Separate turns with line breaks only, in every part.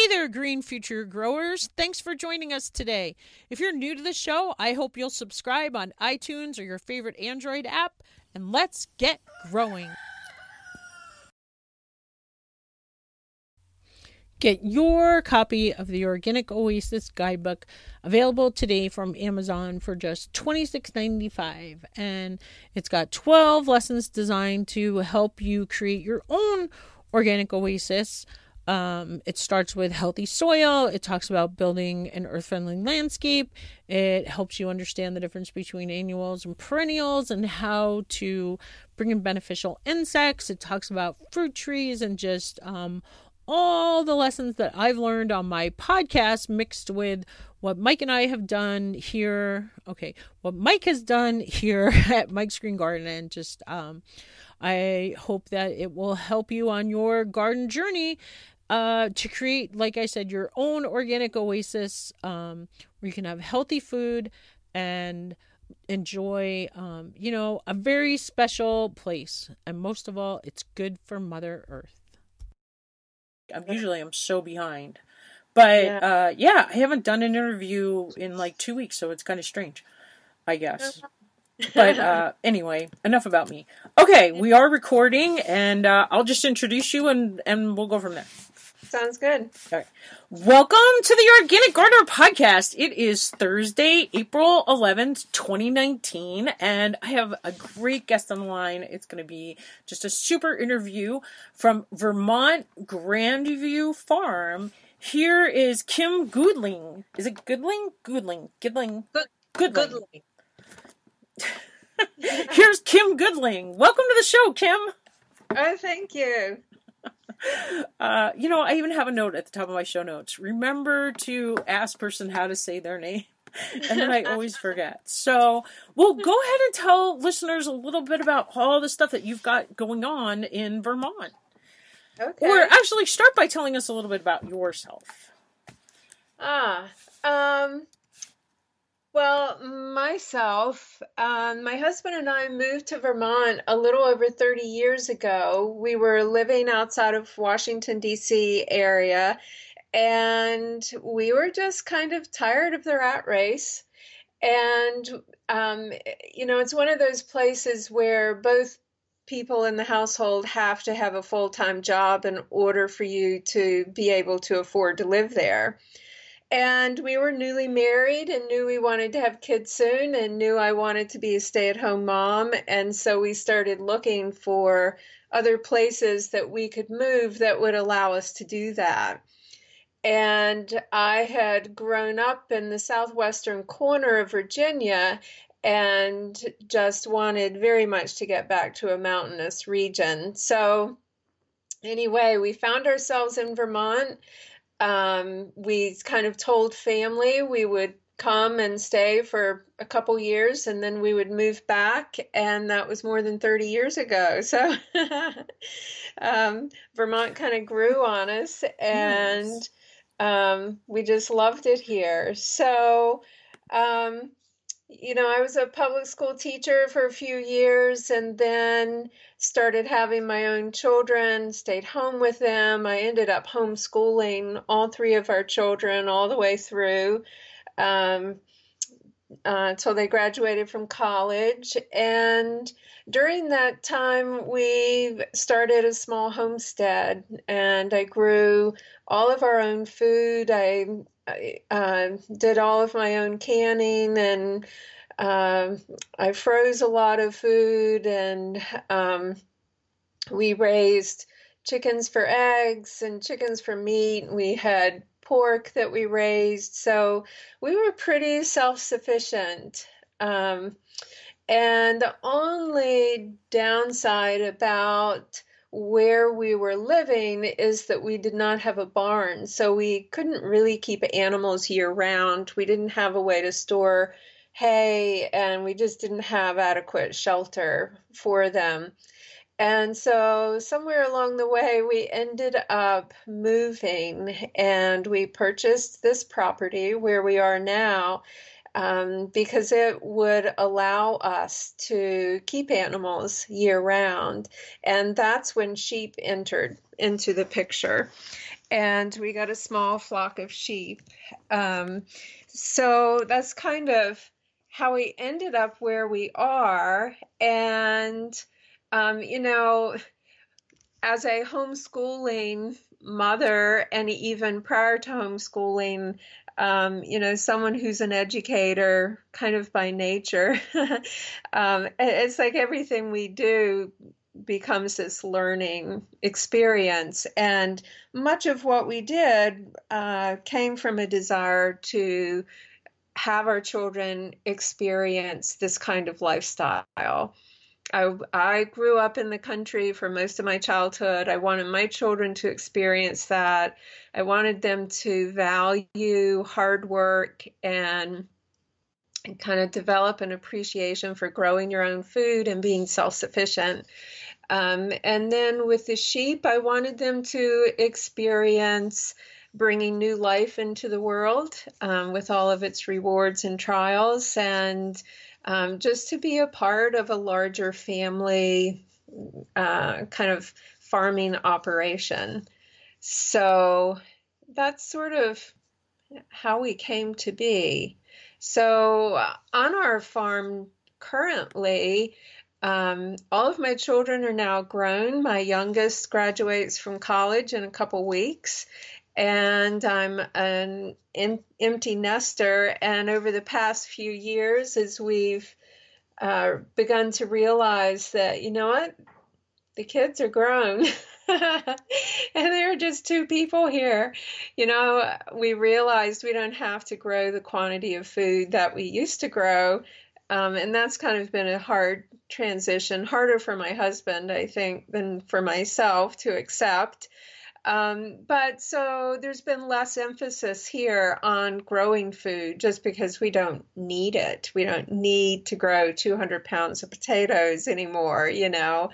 Hey there, Green Future Growers. Thanks for joining us today. If you're new to the show, I hope you'll subscribe on iTunes or your favorite Android app, and let's get growing. Get your copy of the Organic Oasis Guidebook available today from Amazon for just $26.95. And it's got 12 lessons designed to help you create your own organic oasis. Um, it starts with healthy soil. It talks about building an earth friendly landscape. It helps you understand the difference between annuals and perennials and how to bring in beneficial insects. It talks about fruit trees and just um, all the lessons that I've learned on my podcast mixed with what Mike and I have done here. Okay, what Mike has done here at Mike's Green Garden, and just um, I hope that it will help you on your garden journey. Uh, to create, like I said, your own organic oasis um, where you can have healthy food and enjoy, um, you know, a very special place. And most of all, it's good for Mother Earth. I'm usually I'm so behind. But yeah. Uh, yeah, I haven't done an interview in like two weeks, so it's kind of strange, I guess. But uh, anyway, enough about me. Okay, we are recording, and uh, I'll just introduce you, and and we'll go from there.
Sounds good.
All right. Welcome to the Organic Gardener Podcast. It is Thursday, April 11th, 2019, and I have a great guest on the line. It's going to be just a super interview from Vermont Grandview Farm. Here is Kim Goodling. Is it Goodling? Goodling. Goodling. Good. Goodling. Goodling. Here's Kim Goodling. Welcome to the show, Kim.
Oh, thank you.
Uh, you know, I even have a note at the top of my show notes. Remember to ask person how to say their name. and then I always forget. So, well, go ahead and tell listeners a little bit about all the stuff that you've got going on in Vermont. Okay. Or actually, start by telling us a little bit about yourself.
Ah, um, well, myself, um, my husband and I moved to Vermont a little over 30 years ago. We were living outside of Washington, D.C. area, and we were just kind of tired of the rat race. And, um, you know, it's one of those places where both people in the household have to have a full time job in order for you to be able to afford to live there and we were newly married and knew we wanted to have kids soon and knew I wanted to be a stay at home mom. And so we started looking for other places that we could move that would allow us to do that. And I had grown up in the southwestern corner of Virginia and just wanted very much to get back to a mountainous region. So, anyway, we found ourselves in Vermont um, we kind of told family we would come and stay for a couple years and then we would move back and that was more than 30 years ago so um, vermont kind of grew on us and nice. um, we just loved it here so um, you know, I was a public school teacher for a few years and then started having my own children, stayed home with them. I ended up homeschooling all three of our children all the way through um, uh, until they graduated from college. And during that time, we started a small homestead and I grew all of our own food. I uh, did all of my own canning and uh, I froze a lot of food and um, we raised chickens for eggs and chickens for meat. We had pork that we raised. So we were pretty self sufficient. Um, and the only downside about where we were living is that we did not have a barn. So we couldn't really keep animals year round. We didn't have a way to store hay, and we just didn't have adequate shelter for them. And so, somewhere along the way, we ended up moving and we purchased this property where we are now. Um, because it would allow us to keep animals year round. And that's when sheep entered into the picture. And we got a small flock of sheep. Um, so that's kind of how we ended up where we are. And, um, you know, as a homeschooling mother, and even prior to homeschooling, um, you know, someone who's an educator kind of by nature. um, it's like everything we do becomes this learning experience. And much of what we did uh, came from a desire to have our children experience this kind of lifestyle. I, I grew up in the country for most of my childhood. I wanted my children to experience that. I wanted them to value hard work and, and kind of develop an appreciation for growing your own food and being self sufficient. Um, and then with the sheep, I wanted them to experience bringing new life into the world um, with all of its rewards and trials and um, just to be a part of a larger family uh, kind of farming operation. So that's sort of how we came to be. So on our farm currently, um, all of my children are now grown. My youngest graduates from college in a couple weeks, and I'm an in, empty nester. And over the past few years, as we've uh, begun to realize that, you know what, the kids are grown. and there are just two people here. You know, we realized we don't have to grow the quantity of food that we used to grow. Um, and that's kind of been a hard transition, harder for my husband, I think, than for myself to accept. Um, but so there's been less emphasis here on growing food just because we don't need it. We don't need to grow 200 pounds of potatoes anymore, you know.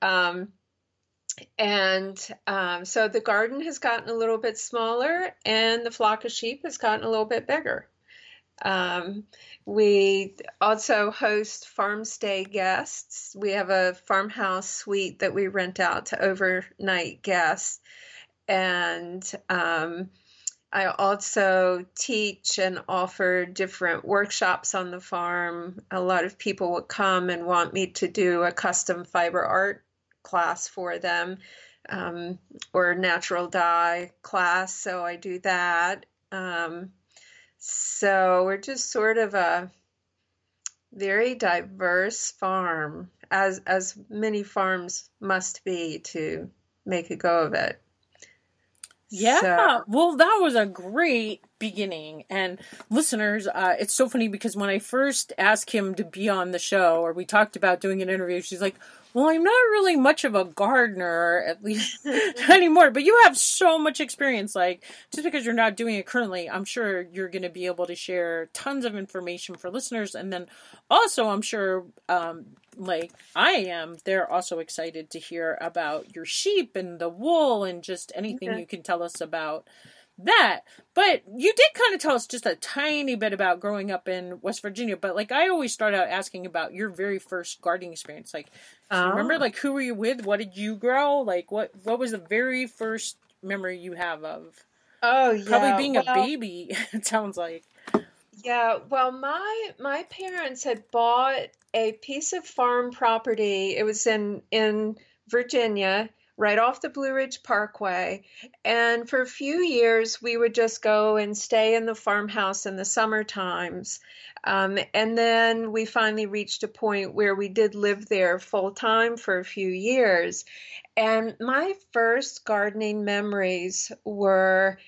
Um, and um, so the garden has gotten a little bit smaller and the flock of sheep has gotten a little bit bigger. Um, we also host farm stay guests. We have a farmhouse suite that we rent out to overnight guests. And um, I also teach and offer different workshops on the farm. A lot of people will come and want me to do a custom fiber art class for them um, or natural dye class. So I do that. Um, so we're just sort of a very diverse farm, as as many farms must be to make a go of it.
Yeah, so. well, that was a great beginning. And listeners, uh, it's so funny because when I first asked him to be on the show, or we talked about doing an interview, she's like, well, I'm not really much of a gardener, at least anymore, but you have so much experience. Like, just because you're not doing it currently, I'm sure you're going to be able to share tons of information for listeners. And then also, I'm sure, um, like I am, they're also excited to hear about your sheep and the wool and just anything you can tell us about that. But you did kind of tell us just a tiny bit about growing up in West Virginia. But like I always start out asking about your very first gardening experience. Like, oh. remember, like who were you with? What did you grow? Like, what what was the very first memory you have of?
Oh, yeah.
Probably being well, a baby. It sounds like.
Yeah. Well, my my parents had bought a piece of farm property. It was in in Virginia right off the Blue Ridge Parkway. And for a few years, we would just go and stay in the farmhouse in the summer times. Um, and then we finally reached a point where we did live there full time for a few years. And my first gardening memories were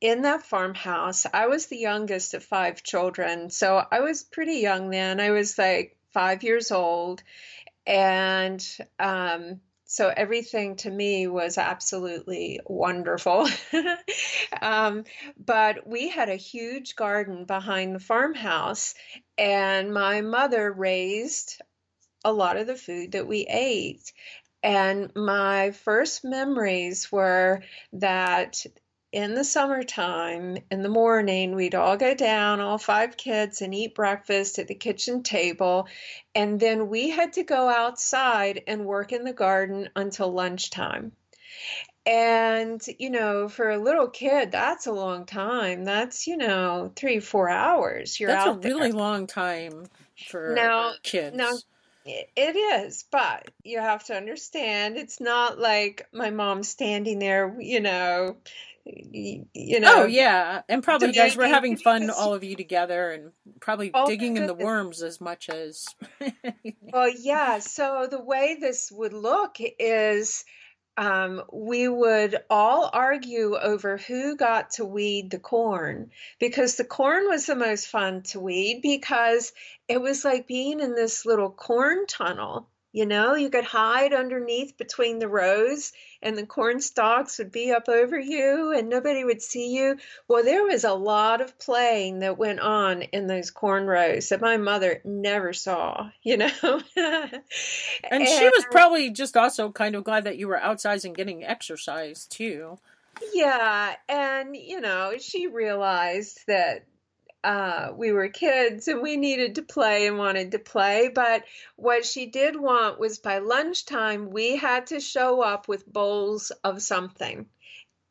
in that farmhouse. I was the youngest of five children. So I was pretty young then. I was like five years old. And um, so everything to me was absolutely wonderful. um, but we had a huge garden behind the farmhouse, and my mother raised a lot of the food that we ate. And my first memories were that in the summertime, in the morning, we'd all go down, all five kids, and eat breakfast at the kitchen table. And then we had to go outside and work in the garden until lunchtime. And, you know, for a little kid, that's a long time. That's, you know, three, four hours. You're
That's a
there.
really long time for
Now,
kids.
now it it is, but you have to understand it's not like my mom standing there, you know, you
Oh
know,
yeah, and probably you guys were having fun, all of you together, and probably
oh
digging in the worms as much as.
Well, yeah. So the way this would look is um, we would all argue over who got to weed the corn because the corn was the most fun to weed because it was like being in this little corn tunnel. You know, you could hide underneath between the rows and the corn stalks would be up over you and nobody would see you. Well, there was a lot of playing that went on in those corn rows that my mother never saw, you know?
and she was probably just also kind of glad that you were outside and getting exercise too.
yeah, and you know, she realized that uh, we were kids and we needed to play and wanted to play. But what she did want was by lunchtime, we had to show up with bowls of something.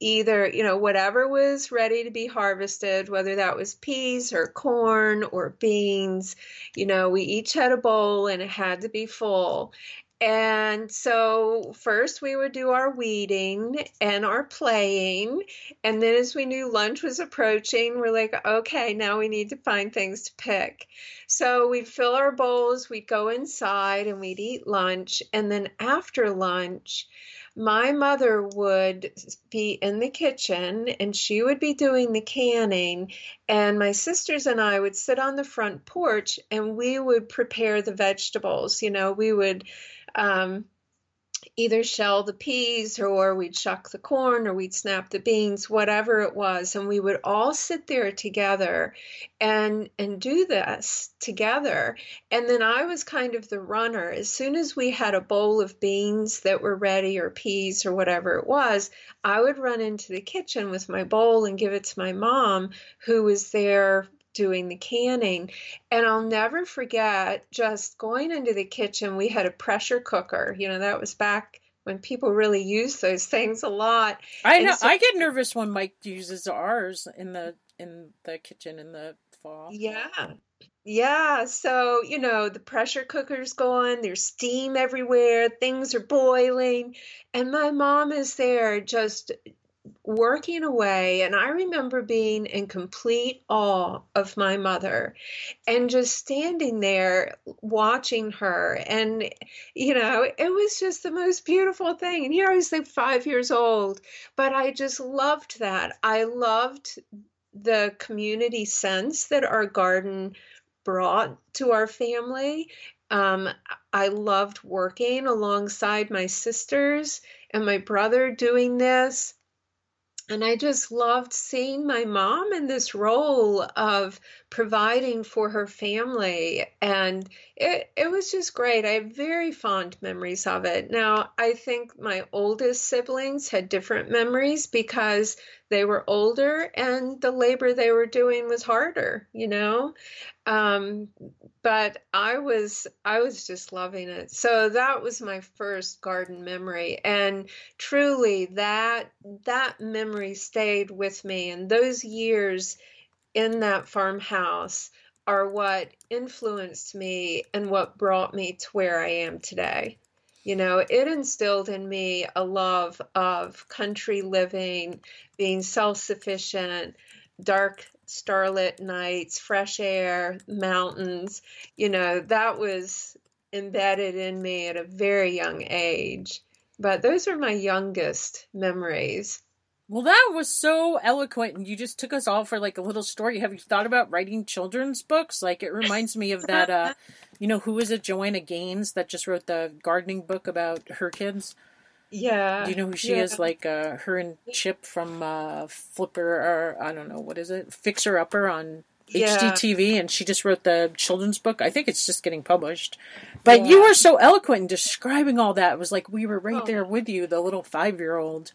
Either, you know, whatever was ready to be harvested, whether that was peas or corn or beans, you know, we each had a bowl and it had to be full. And so first we would do our weeding and our playing. And then as we knew lunch was approaching, we're like, okay, now we need to find things to pick. So we'd fill our bowls, we'd go inside and we'd eat lunch. And then after lunch, my mother would be in the kitchen and she would be doing the canning, and my sisters and I would sit on the front porch and we would prepare the vegetables. You know, we would um, either shell the peas or we'd shuck the corn or we'd snap the beans whatever it was. And we would all sit there together and and do this together. And then I was kind of the runner. As soon as we had a bowl of beans that were ready or peas or whatever it was I would run into the kitchen with my bowl and give it to my mom who was there doing the canning and I'll never forget just going into the kitchen. We had a pressure cooker. You know, that was back when people really used those things a lot.
I know.
so,
I get nervous when Mike uses ours in the in the kitchen in the fall.
yeah. Yeah, so you know, the pressure cooker's going, there's steam everywhere, things are boiling, and my mom is there just working away. And I remember being in complete awe of my mother and just standing there watching her. And, you know, it was just the most beautiful thing. And here I was like five years old, but I just loved that. I loved the community sense that our garden brought to our family. Um, I loved working alongside my sisters and my brother doing this. And I just loved seeing my mom in this role of providing for her family. And it, it was just great. I have very fond memories of it. Now, I think my oldest siblings had different memories because they were older and the labor they were doing was harder, you know? Um, but I was I was just loving it. So that was my first garden memory. And truly that that memory stayed with me. And those years in that farmhouse are what influenced me and what brought me to where I am today. You know, it instilled in me a love of country living, being self sufficient, dark, starlit nights, fresh air, mountains. You know, that was embedded in me at a very young age. But those are my youngest memories.
Well, that was so eloquent, and you just took us all for like a little story. Have you thought about writing children's books? Like it reminds me of that. uh You know, who is it? Joanna Gaines that just wrote the gardening book about her kids.
Yeah,
Do you know who she
yeah,
is? Like uh, her and Chip from uh, Flipper, or I don't know what is it, Fixer Upper on
yeah,
HGTV, and she just wrote the children's book. I think it's just getting published. But you were so eloquent in describing all that. It was like we were right
Oh,
there with you, the little five year old.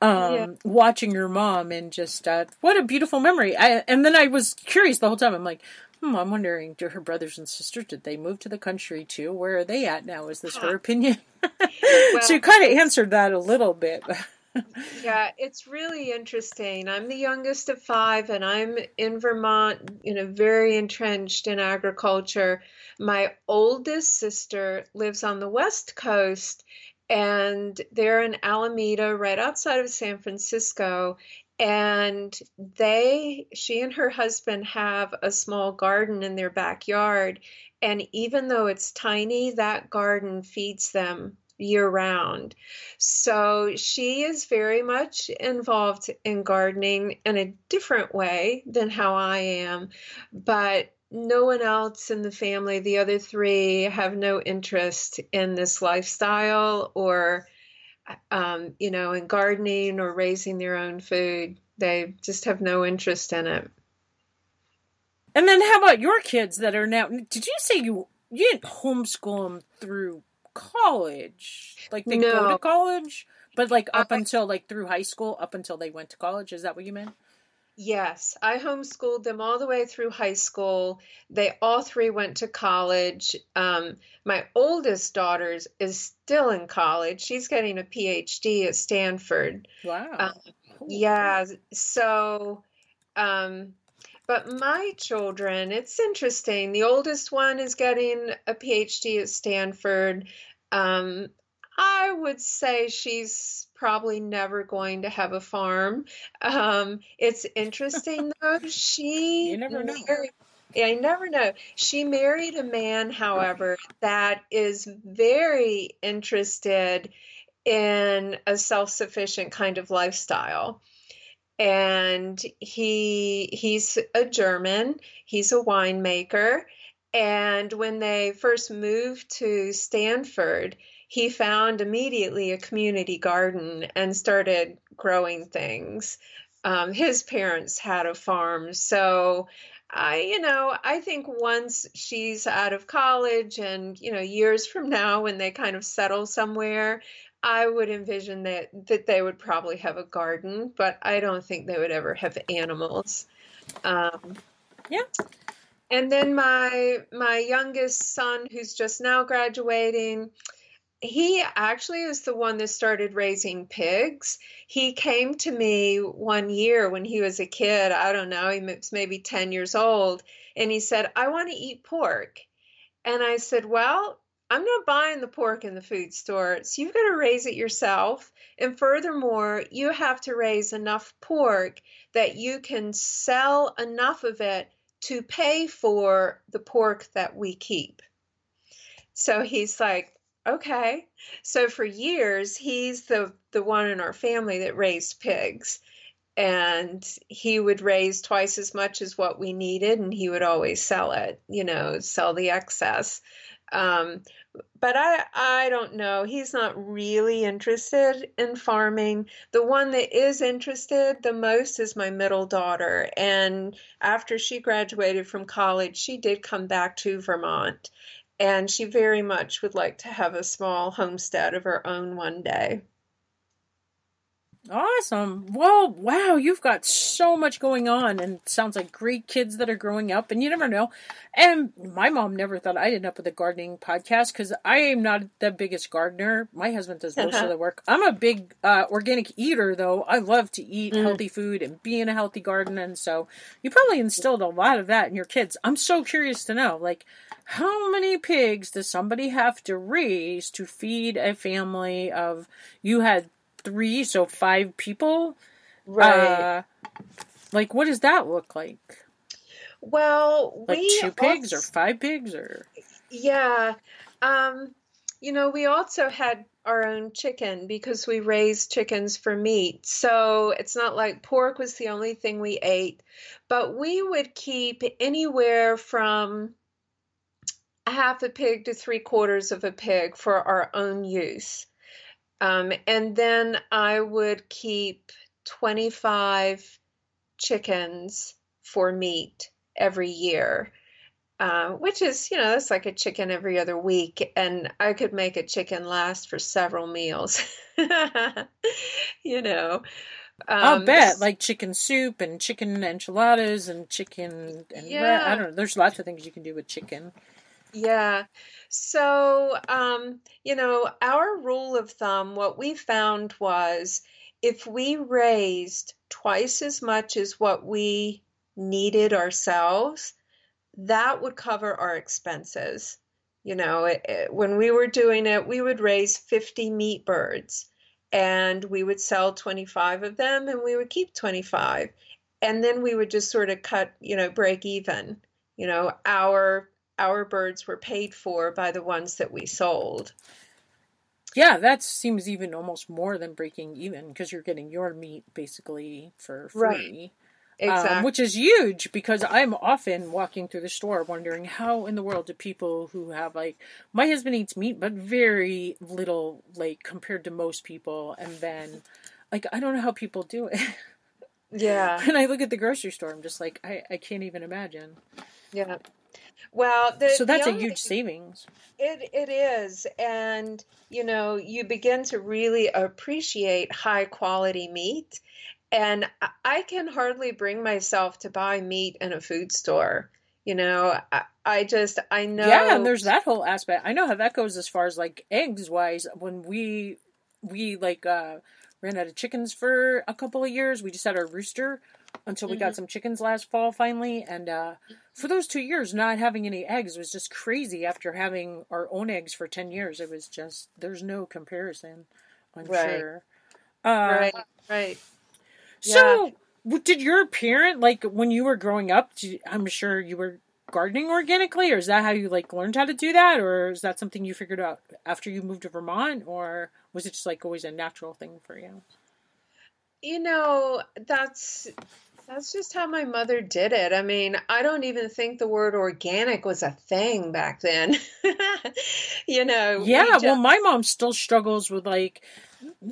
Um, yeah. watching your mom and just uh, what a beautiful memory. I, and then I was curious the whole time. I'm like, hmm, I'm wondering, do her brothers and sisters did they move to the country too? Where are they at now? Is this her opinion? well, so you kind of answered that a little bit.
yeah, it's really interesting. I'm the youngest of five, and I'm in Vermont, you know, very entrenched in agriculture. My oldest sister lives on the West Coast, and they're in Alameda, right outside of San Francisco. And they, she and her husband have a small garden in their backyard. And even though it's tiny, that garden feeds them year round. So she is very much involved in gardening in a different way than how I am. But no one else in the family, the other three, have no interest in this lifestyle or, um, you know, in gardening or raising their own food. They just have no interest in it.
And then, how about your kids that are now? Did you say you you didn't homeschool them through college? Like they no. go to college, but like up I, until like through high school, up until they went to college. Is that what you meant?
Yes, I homeschooled them all the way through high school. They all three went to college. Um, my oldest daughter is still in college. She's getting a PhD at Stanford.
Wow. Um,
yeah. So, um, but my children, it's interesting. The oldest one is getting a PhD at Stanford. Um, I would say she's probably never going to have a farm. Um, it's interesting though. She
you never know.
Married, I never know. She married a man, however, that is very interested in a self-sufficient kind of lifestyle. And he he's a German. He's a winemaker. And when they first moved to Stanford, he found immediately a community garden and started growing things. Um, his parents had a farm, so I, you know, I think once she's out of college and, you know, years from now when they kind of settle somewhere, I would envision that that they would probably have a garden, but I don't think they would ever have animals. Um,
yeah.
And then my my youngest son, who's just now graduating, he actually is the one that started raising pigs. He came to me one year when he was a kid. I don't know, he was maybe 10 years old. And he said, I want to eat pork. And I said, Well, I'm not buying the pork in the food store. So you've got to raise it yourself. And furthermore, you have to raise enough pork that you can sell enough of it to pay for the pork that we keep. So he's like, Okay. So for years, he's the the one in our family that raised pigs. And he would raise twice as much as what we needed, and he would always sell it, you know, sell the excess. Um, but I, I don't know. He's not really interested in farming. The one that is interested the most is my middle daughter. And after she graduated from college, she did come back to Vermont and she very much would like to have a small homestead of her own one day.
Awesome. Well, wow, you've got so much going on and sounds like great kids that are growing up and you never know. And my mom never thought I'd end up with a gardening podcast cuz I am not the biggest gardener. My husband does most of the work. I'm a big uh, organic eater though. I love to eat mm. healthy food and be in a healthy garden and so you probably instilled a lot of that in your kids. I'm so curious to know like how many pigs does somebody have to raise to feed a family of you had three, so five people?
Right.
Uh, like, what does that look like?
Well,
like two pigs also, or five pigs or
yeah. Um, you know, we also had our own chicken because we raised chickens for meat. So it's not like pork was the only thing we ate, but we would keep anywhere from a half a pig to three quarters of a pig for our own use. Um, and then I would keep 25 chickens for meat every year. uh, which is, you know, that's like a chicken every other week, and I could make a chicken last for several meals. you know,
I'll
um,
bet, like chicken soup and chicken enchiladas and chicken and
yeah,
I don't know. There's lots of things you can do with chicken.
Yeah. So, um, you know, our rule of thumb, what we found was if we raised twice as much as what we needed ourselves, that would cover our expenses. You know, it, it- when we were doing it, we would raise 50 meat birds and we would sell 25 of them and we would keep 25. And then we would just sort of cut, you know, break even. You know, our our birds were paid for by the ones that we sold.
Yeah, that seems even almost more than breaking even because you're getting your meat basically for
Right.
free. Um, which is huge because I'm often walking through the store wondering how in the world do people who have like my husband eats meat but very little like compared to most people and then like I don't know how people do it.
Yeah.
and I look at the grocery store I'm just like I, I can't even imagine.
Yeah. Well, the
So that's a huge savings.
It it is, and you know, you begin to really appreciate high quality meat. And I can hardly bring myself to buy meat in a food store. You know, I, I just I know.
Yeah, and there's that whole aspect. I know how that goes as far as like eggs wise. When we we like uh ran out of chickens for a couple of years, we just had our rooster until we
Mhm.
got some chickens last fall finally. And uh for those two years, not having any eggs was just crazy. After having our own eggs for ten years, it was just there's no comparison. I'm
right,
sure. Uh,
right, right.
So, w- did your parent like when you were growing up? Did, I'm sure you were gardening organically, or is that how you like learned how to do that, or is that something you figured out after you moved to Vermont, or was it just like always a natural thing for you?
You know, that's that's just how my mother did it. I mean, I don't even think the word organic was a thing back then. You know, we
Yeah, well, my mom still struggles with like,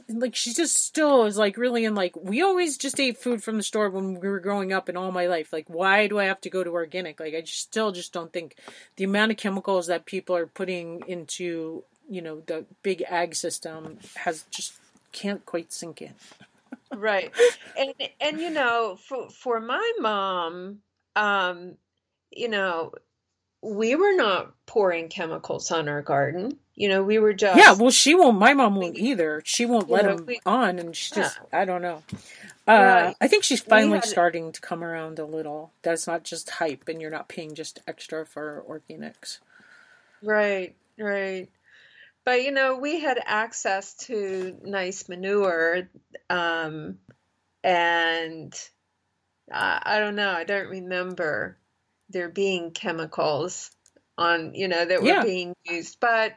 like she just still is like really in like we always just ate food from the store when we were growing up and all my life. Like, why do I have to go to organic? Like, I just, still just don't think the amount of chemicals that people are putting into you know the big ag system has just can't quite sink in.
Right. And and you know, for for my mom, um, you know, we were not pouring chemicals on our garden. You know, we were just Yeah,
well, she won't. My mom won't either. She won't let
know,
them
we
on, and she
yeah,
just, I don't know. Uh,
right.
I think she's finally
had
starting to come around a little. That it's not just hype, and you're not paying just extra for organics.
right, right. But you know, we had access to nice manure, um, and I, I don't know, I don't remember there being chemicals on, you know, that were
Yeah.
being used. But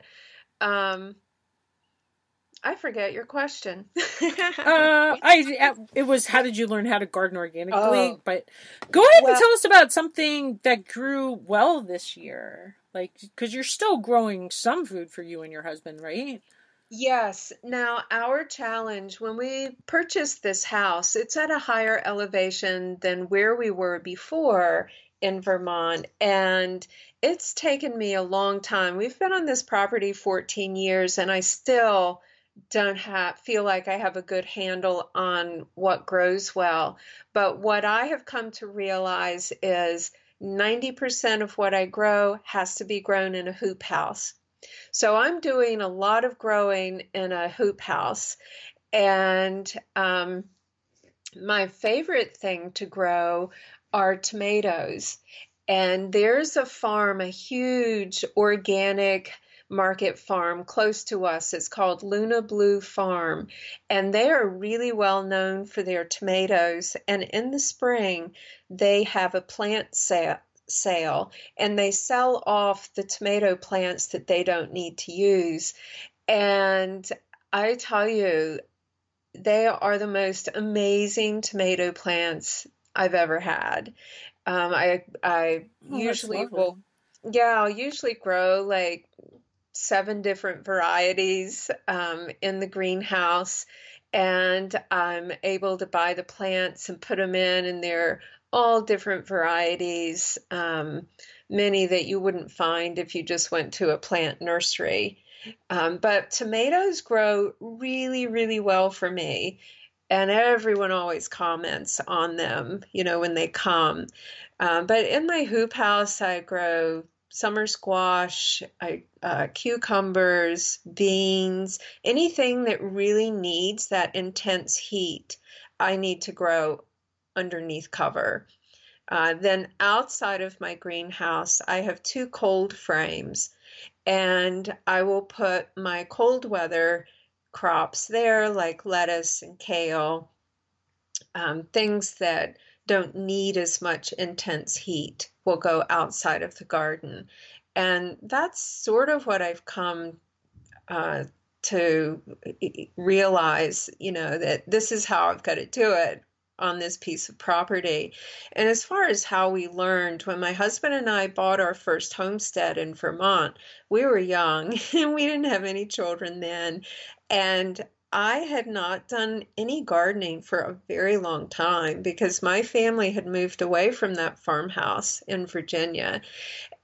um, I forget your question.
Uh, I it was how did you learn how to garden organically?
Oh,
But go ahead and tell us about something that grew well this year, like because you're still growing some food for you and your husband, right?
yes. Now, our challenge when we purchased this house, it's at a higher elevation than where we were before in Vermont, and it's taken me a long time. We've been on this property 14 years, and I still don't have feel like I have a good handle on what grows well. But what I have come to realize is 90% of what I grow has to be grown in a hoop house. So I'm doing a lot of growing in a hoop house. And um, my favorite thing to grow are tomatoes. And there's a farm, a huge organic market farm close to us. It's called Luna Bleu Farm. And they are really well known for their tomatoes. And in the spring, they have a plant sale. Sale and they sell off the tomato plants that they don't need to use. And I tell you, they are the most amazing tomato plants I've ever had. Um, I I
Oh,
usually will, yeah, I'll usually grow like seven different varieties um, in the greenhouse, and I'm able to buy the plants and put them in, and they're all different varieties. Um, many that you wouldn't find if you just went to a plant nursery. Um, but tomatoes grow really, really well for me. And everyone always comments on them, you know, when they come. Um, but in my hoop house, I grow summer squash, I, uh, cucumbers, beans, anything that really needs that intense heat, I need to grow underneath cover. Uh, then outside of my greenhouse, I have two cold frames, and I will put my cold weather crops there, like lettuce and kale, um, things that don't need as much intense heat will go outside of the garden. And that's sort of what I've come uh, to realize, you know, that this is how I've got to do it on this piece of property. And as far as how we learned, when my husband and I bought our first homestead in Vermont, we were young and we didn't have any children then. And I had not done any gardening for a very long time because my family had moved away from that farmhouse in Virginia.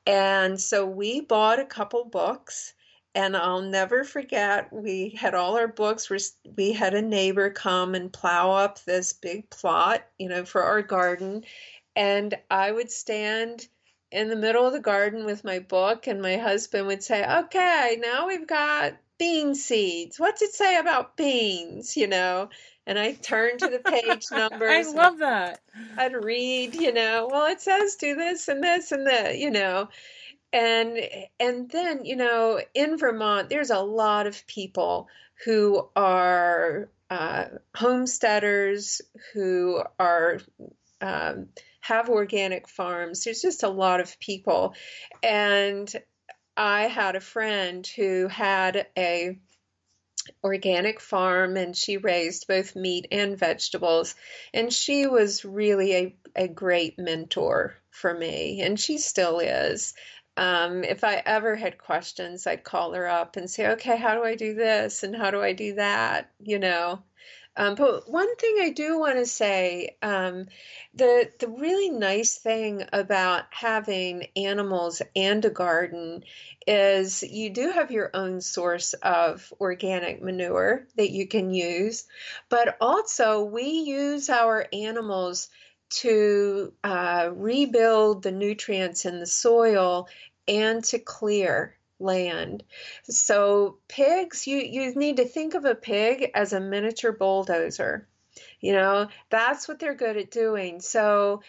And so we bought a couple books. And I'll never forget, we had all our books. We had a neighbor come and plow up this big plot, you know, for our garden. And I would stand in the middle of the garden with my book, and my husband would say, Okay, now we've got bean seeds. What's it say about beans? You know, and I turn to the page numbers.
I love that.
I'd read, you know, well, it says do this and this and that, you know, and and then you know, in Vermont, there's a lot of people who are uh, homesteaders who are um, have organic farms. There's just a lot of people, and I had a friend who had a organic farm and she raised both meat and vegetables and she was really a, a great mentor for me and she still is. Um, if i ever had questions i'd call her up and say okay how do i do this? And how do i do that? You know um, but one thing I do want to say, um, the the really nice thing about having animals and a garden is you do have your own source of organic manure that you can use, but also we use our animals to uh, rebuild the nutrients in the soil and to clear land. So pigs, you you need to think of a pig as a miniature bulldozer. You know, that's what they're good at doing. So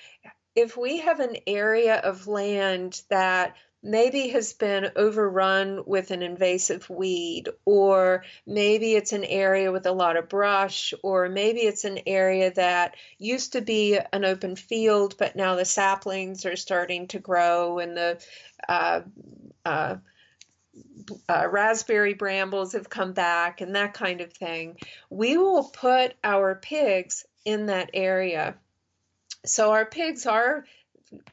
if we have an area of land that maybe has been overrun with an invasive weed, or maybe it's an area with a lot of brush, or maybe it's an area that used to be an open field, but now the saplings are starting to grow and the uh, uh, uh, raspberry brambles have come back and that kind of thing, we will put our pigs in that area. So our pigs are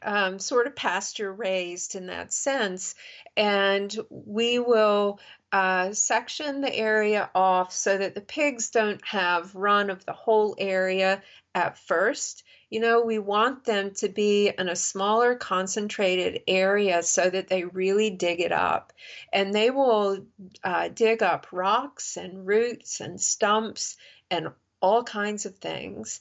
um, sort of pasture raised in that sense, and we will uh, section the area off so that the pigs don't have run of the whole area at first you know, we want them to be in a smaller, concentrated area so that they really dig it up. And they will uh, dig up rocks and roots and stumps and all kinds of things.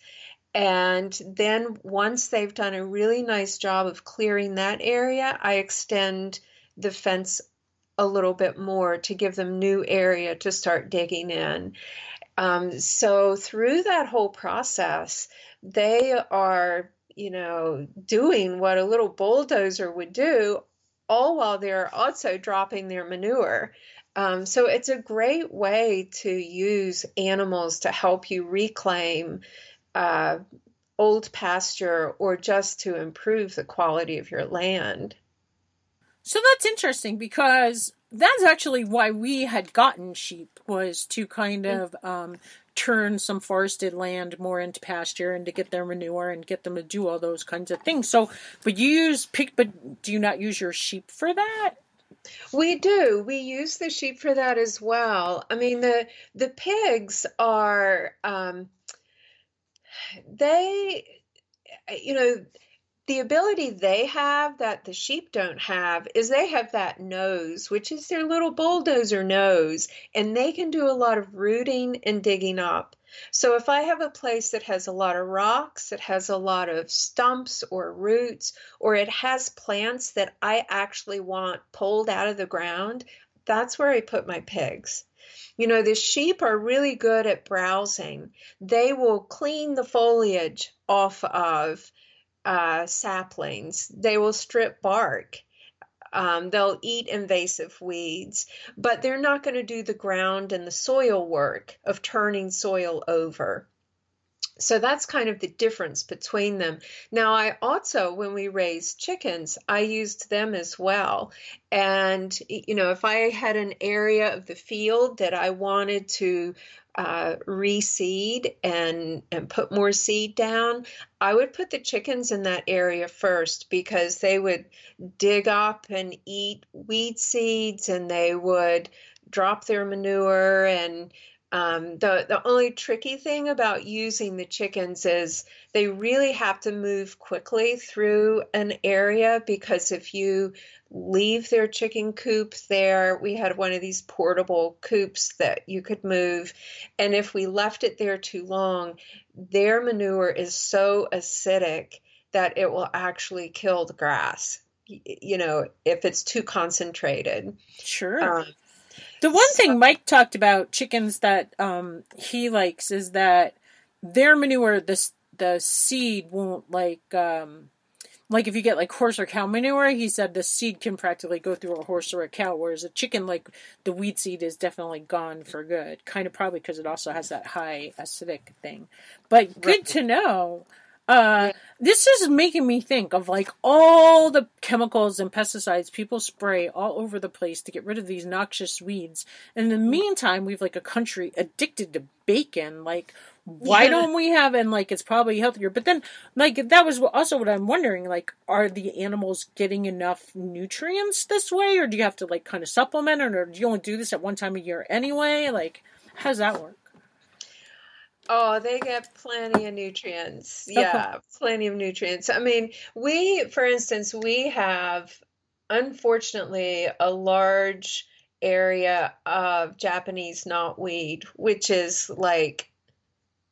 And then once they've done a really nice job of clearing that area, I extend the fence a little bit more to give them new area to start digging in. Um, so through that whole process, they are, you know, doing what a little bulldozer would do, all while they're also dropping their manure. Um, so it's a great way to use animals to help you reclaim uh, old pasture or just to improve the quality of your land.
So that's interesting because that's actually why we had gotten sheep was to kind mm. of um, turn some forested land more into pasture and to get their manure and get them to do all those kinds of things. So, but you use pig, but do you not use your sheep for that?
We do. We use the sheep for that as well. I mean, the the pigs are um, they, you know, the ability they have that the sheep don't have is they have that nose, which is their little bulldozer nose, and they can do a lot of rooting and digging up. So if I have a place that has a lot of rocks, it has a lot of stumps or roots, or it has plants that I actually want pulled out of the ground, that's where I put my pigs. You know, the sheep are really good at browsing. They will clean the foliage off of uh, saplings. They will strip bark. Um, they'll eat invasive weeds, but they're not going to do the ground and the soil work of turning soil over. So that's kind of the difference between them. Now, I also, when we raised chickens, I used them as well. And, you know, if I had an area of the field that I wanted to uh, reseed and and put more seed down, I would put the chickens in that area first because they would dig up and eat weed seeds and they would drop their manure and um, the the only tricky thing about using the chickens is they really have to move quickly through an area because if you leave their chicken coop there, we had one of these portable coops that you could move, and if we left it there too long, their manure is so acidic that it will actually kill the grass. You know, if it's too concentrated.
Sure. Um, the one thing Mike talked about chickens that um, he likes is that their manure, this the seed won't like um, like if you get like horse or cow manure, he said the seed can practically go through a horse or a cow, whereas a chicken, like the weed seed, is definitely gone for good. Kind of probably because it also has that high acidic thing. But good to know. Uh, this is making me think of like all the chemicals and pesticides people spray all over the place to get rid of these noxious weeds. And in the meantime, we've like a country addicted to bacon. Like, why yeah. don't we have and like it's probably healthier but then like that was also what i'm wondering like are the animals getting enough nutrients this way or do you have to like kind of supplement it or do you only do this at one time a year anyway like how does that work
Oh, they get plenty of nutrients. Yeah, plenty of nutrients. I mean, we, for instance, we have unfortunately a large area of Japanese knotweed, which is like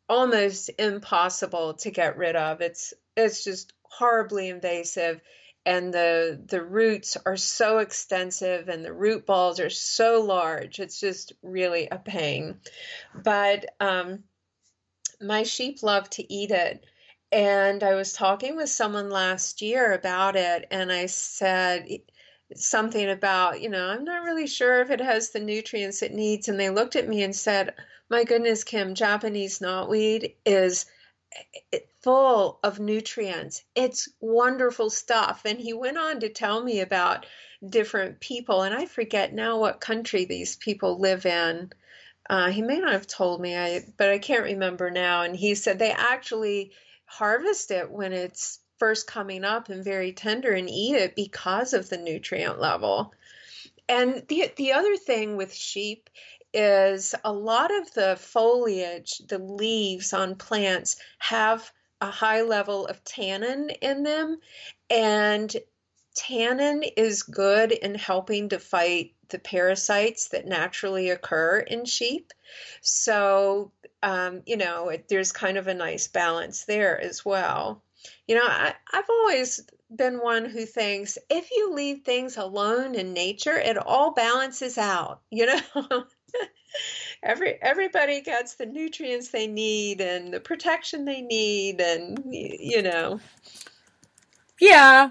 almost impossible to get rid of. It's it's just horribly invasive and the the roots are so extensive and the root balls are so large. It's just really a pain. But um, my sheep love to eat it. And I was talking with someone last year about it, and I said something about, you know, I'm not really sure if it has the nutrients it needs. And they looked at me and said, my goodness, Kim, Japanese knotweed is full of nutrients. It's wonderful stuff. And he went on to tell me about different people, and I forget now what country these people live in. Uh, he may not have told me, I, but I can't remember now. And he said they actually harvest it when it's first coming up and very tender and eat it because of the nutrient level. And the the other thing with sheep is a lot of the foliage, the leaves on plants have a high level of tannin in them. And tannin is good in helping to fight the parasites that naturally occur in sheep. So, um, you know, it, there's kind of a nice balance there as well. You know, I, I've always been one who thinks if you leave things alone in nature, it all balances out, you know? Every everybody gets the nutrients they need and the protection they need and you know.
Yeah.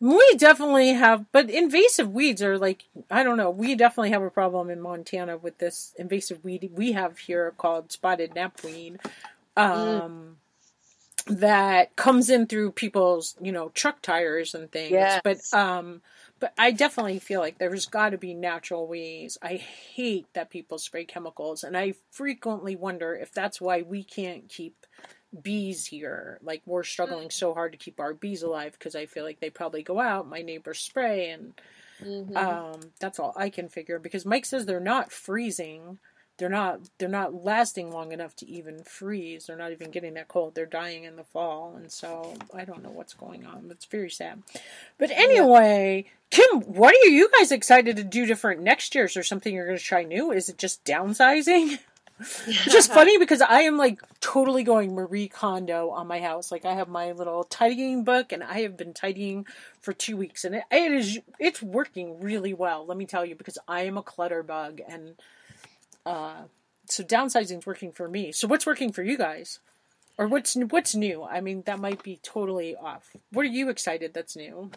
We definitely have but invasive weeds are like I don't know, we definitely have a problem in Montana with this invasive weed we have here called spotted knapweed. Um mm that comes in through people's, you know, truck tires and things. Yes. But um but I definitely feel like there's got to be natural ways. I hate that people spray chemicals, and I frequently wonder if that's why we can't keep bees here. Like we're struggling so hard to keep our bees alive because I feel like they probably go out, my neighbors spray, and mm-hmm. um, that's all I can figure. Because Mike says they're not freezing, they're not they're not lasting long enough to even freeze. They're not even getting that cold. They're dying in the fall, and so I don't know what's going on. It's very sad. But anyway, Kim, what are you guys excited to do different next year? Is there something you're going to try new? Is it just downsizing? It's just funny because I am like totally going Marie Kondo on my house. Like I have my little tidying book and I have been tidying for two weeks and it, it is it's working really well. Let me tell you because I am a clutter bug and uh, so downsizing is working for me. So what's working for you guys? Or what's what's new? I mean, that might be totally off. What are you excited that's new?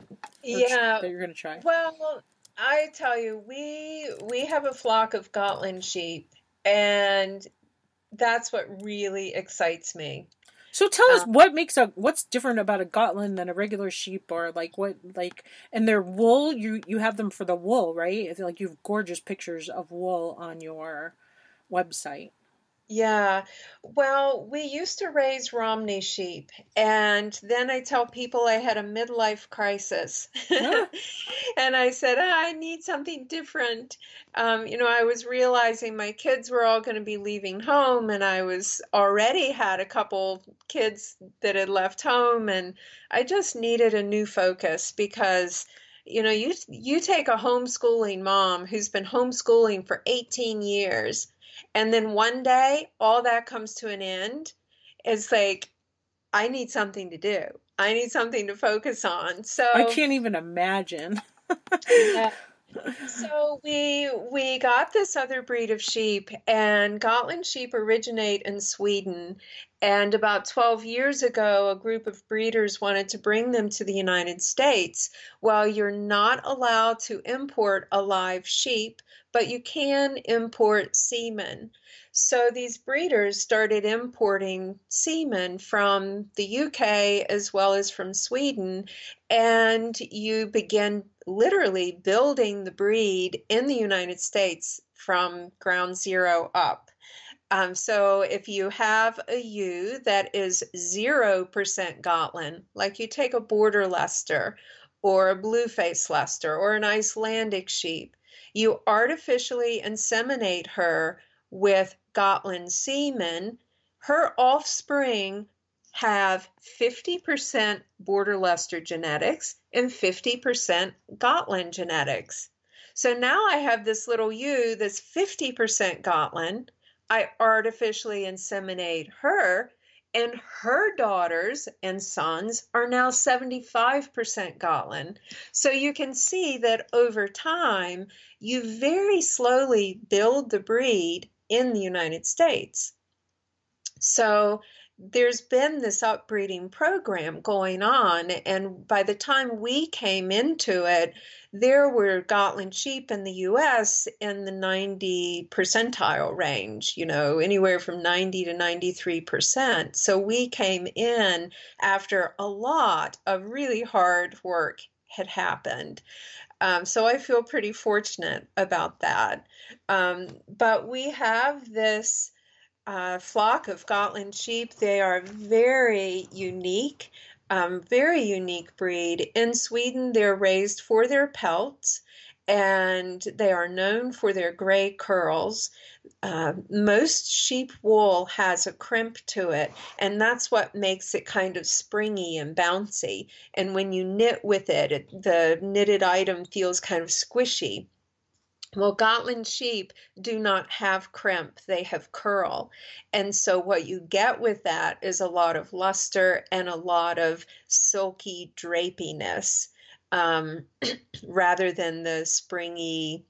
yeah,
that you're gonna try.
Well, I tell you, we we have a flock of Gotland sheep, and that's what really excites me.
So tell us um, what makes a what's different about a Gotland than a regular sheep, or like what like and their wool. You you have them for the wool, right? It's like you have gorgeous pictures of wool on your website.
Yeah. Well, we used to raise Romney sheep, and then I tell people I had a midlife crisis. Yeah. and I said, oh, I need something different. Um, you know, I was realizing my kids were all going to be leaving home, and I was already had a couple kids that had left home, and I just needed a new focus because you know you you take a homeschooling mom who's been homeschooling for 18 years and then one day all that comes to an end. It's like i need something to do. I need something to focus on. So
i can't even imagine.
Yeah. so we we got this other breed of sheep and Gotland sheep originate in Sweden and about 12 years ago a group of breeders wanted to bring them to the United States. Well, you're not allowed to import a live sheep, but you can import semen. So these breeders started importing semen from the UK as well as from Sweden, and you begin literally building the breed in the United States from ground zero up. Um, so if you have a ewe that is 0% Gotland, like you take a border Leicester or a blue face Leicester or an Icelandic sheep, you artificially inseminate her with Gotland semen, her offspring have 50% Border Leicester genetics and 50% Gotland genetics. So now I have this little ewe that's 50% Gotland. I artificially inseminate her, and her daughters and sons are now 75% Gotland. So you can see that over time, you very slowly build the breed in the United States. So there's been this upbreeding program going on, and by the time we came into it, there were Gotland sheep in the US in the 90 percentile range, you know, anywhere from 90 to 93%. So we came in after a lot of really hard work had happened. Um, so I feel pretty fortunate about that. Um, but we have this uh, flock of Gotland sheep. They are very unique, um, very unique breed. In Sweden, they're raised for their pelts and they are known for their gray curls. Uh, most sheep wool has a crimp to it, and that's what makes it kind of springy and bouncy. And when you knit with it, it the knitted item feels kind of squishy. Well, Gotland sheep do not have crimp, they have curl. And so, what you get with that is a lot of luster and a lot of silky drapiness um, rather than the springy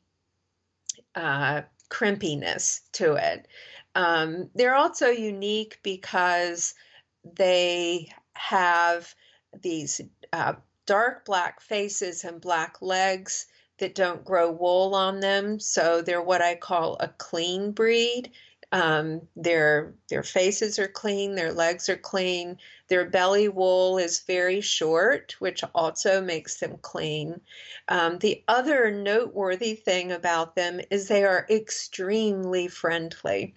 uh, crimpiness to it. Um, they're also unique because they have these uh, dark black faces and black legs that don't grow wool on them. So they're what I call a clean breed. Um, their their faces are clean, their legs are clean, their belly wool is very short, which also makes them clean. Um, the other noteworthy thing about them is they are extremely friendly.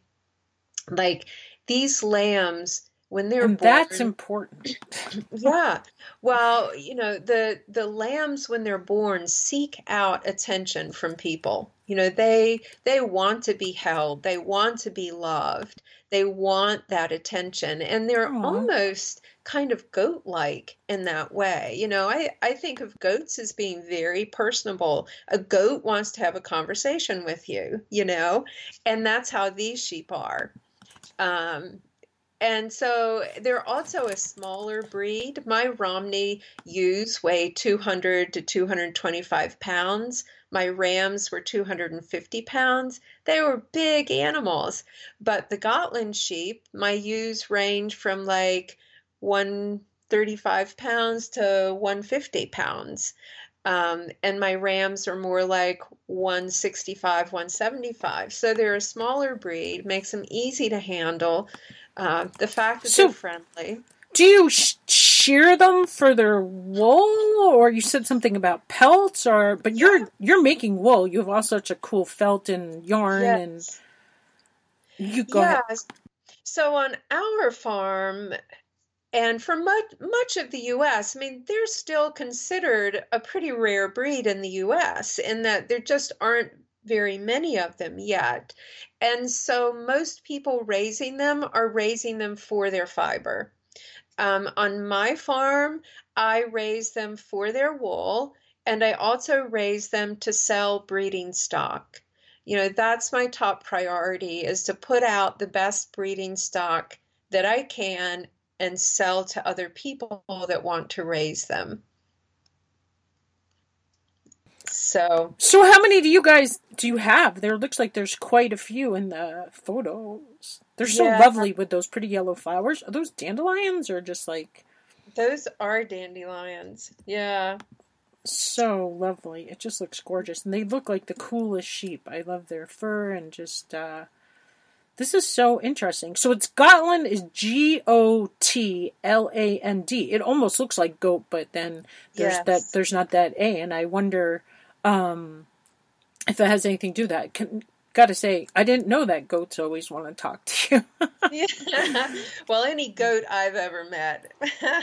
Like these lambs when they're
and born, that's important
yeah well you know the the lambs when they're born seek out attention from people You know, they they want to be held, they want to be loved, they want that attention, and they're
Aw.
almost kind of goat-like in that way. You know, I I think of goats as being very personable. A goat wants to have a conversation with you, you know, and that's how these sheep are. Um, and so they're also a smaller breed. My Romney ewes weigh 200 to 225 pounds. My Rams were 250 pounds. They were big animals. But the Gotland sheep, my ewes range from like 135 pounds to 150 pounds. Um, and my Rams are more like 165, 175. So they're a smaller breed, makes them easy to handle. Uh, the fact that they're friendly.
do you sh- shear them for their wool, or you said something about pelts, or but you're you're making wool. You have all such a cool felt and yarn, and you go ahead.
Yes. So on our farm, and for much much of the US, I mean, they're still considered a pretty rare breed in the US in that there just aren't very many of them yet. And so most people raising them are raising them for their fiber. Um, on my farm, I raise them for their wool, and I also raise them to sell breeding stock. You know, that's my top priority is to put out the best breeding stock that I can and sell to other people that want to raise them. So,
So, how many do you guys do you have? There looks like there's quite a few in the photos. They're so
yeah,
lovely with those pretty yellow flowers. Are those dandelions or just like
those are dandelions. Yeah.
so lovely? It just looks gorgeous, and they look like the coolest sheep. I love their fur and just. uh This is so interesting. So it's Gotland is G O T L A N D. It almost looks like goat, but then there's that there's not that A, and I wonder um if that has anything to do with that. Can, gotta say, I didn't know that goats always want to talk to you.
Yeah. Well, any goat I've ever met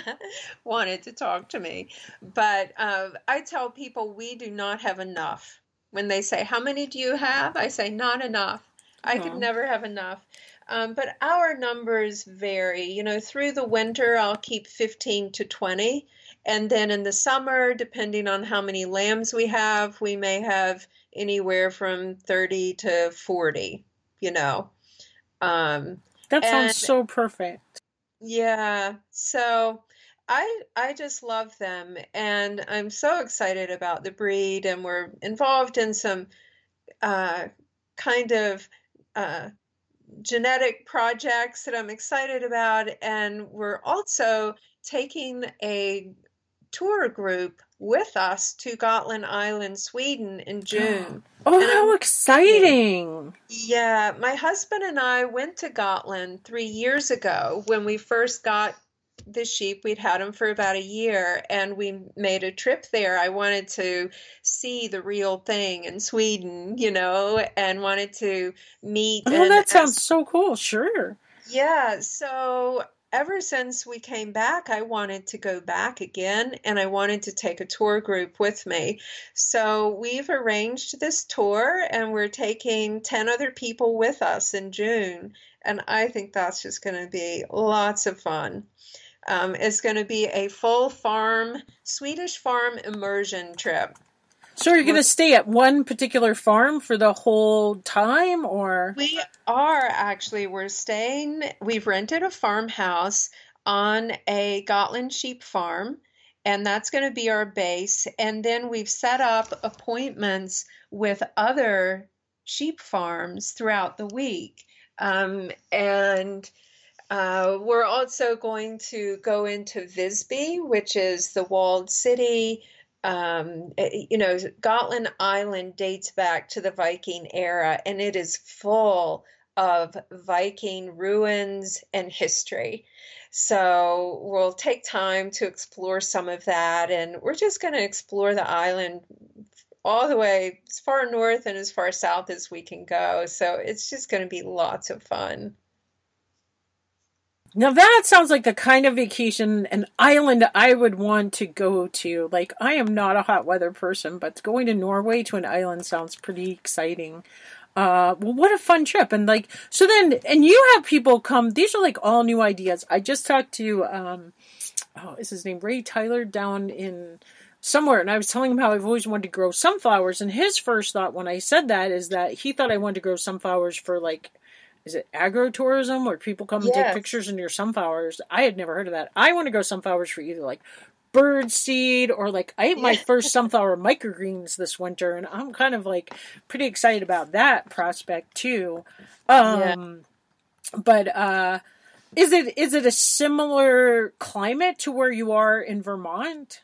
wanted to talk to me. But uh, I tell people we do not have enough. When they say, How many do you have? I say, Not enough. I could never have enough. Um, but our numbers vary. You know, through the winter, I'll keep 15 to 20. And then in the summer, depending on how many lambs we have, we may have anywhere from 30 to 40, you know. Um,
that sounds
and
so perfect.
yeah, so I I just love them and I'm so excited about the breed and we're involved in some uh, kind of uh, genetic projects that I'm excited about and we're also taking a tour group with us to Gotland Island, Sweden in June.
Oh,
And
how
I'm
exciting!
yeah, my husband and I went to Gotland three years ago when we first got the sheep. We'd had them for about a year and we made a trip there. I wanted to see the real thing in Sweden, you know, and wanted to meet
Oh, that sounds so cool. Sure.
Yeah, so ever since we came back, I wanted to go back again and I wanted to take a tour group with me. So we've arranged this tour and we're taking 10 other people with us in June. And I think that's just going to be lots of fun. Um, it's going to be a full farm, Swedish farm immersion trip.
So, you're you going to stay at one particular farm for the whole time, or?
We are actually, we're staying, we've rented a farmhouse on a Gotland sheep farm, and that's going to be our base. And then we've set up appointments with other sheep farms throughout the week. Um, and uh, we're also going to go into Visby, which is the walled city. Um, eh, you know, Gotland Island dates back to the Viking era, and it is full of Viking ruins and history. So we'll take time to explore some of that, and we're just going to explore the island all the way as far north and as far south as we can go. So it's just going to be lots of fun.
Now that sounds like the kind of vacation, an island I would want to go to. Like, I am not a hot weather person, but going to Norway to an island sounds pretty exciting. Uh, well, what a fun trip. And like, so then, and you have people come, these are like all new ideas. I just talked to, um, oh, is his name Ray Tyler down in somewhere, and I was telling him how I've always wanted to grow sunflowers. And his first thought when I said that is that he thought I wanted to grow sunflowers for like, is it agrotourism where people come and take pictures in your sunflowers? I had never heard of that. I want to grow sunflowers for either like bird seed or like I ate my first sunflower microgreens this winter, and I'm kind of like pretty excited about that prospect too. Um, but uh, is it is it a similar climate to where you are in Vermont?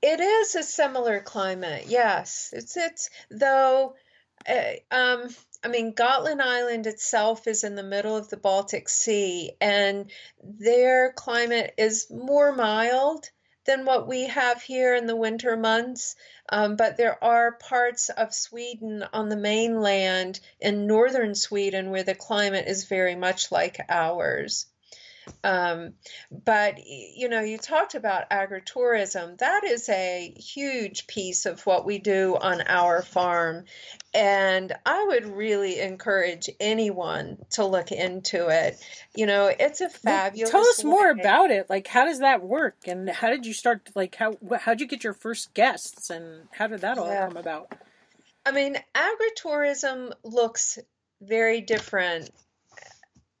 It is a similar climate, yes. It's it's though, uh, um, I mean, Gotland Island itself is in the middle of the Baltic Sea, and their climate is more mild than what we have here in the winter months. Um, but there are parts of Sweden on the mainland in northern Sweden where the climate is very much like ours. Um, but you know, you talked about agritourism. That is a huge piece of what we do on our farm. And I would really encourage anyone to look into it. You know, it's a
Well,
fabulous
tell us more about it. Like, how does that work, and how did you start? Like, how how did you get your first guests, and how did that all
Yeah.
come about?
I mean, agritourism looks very different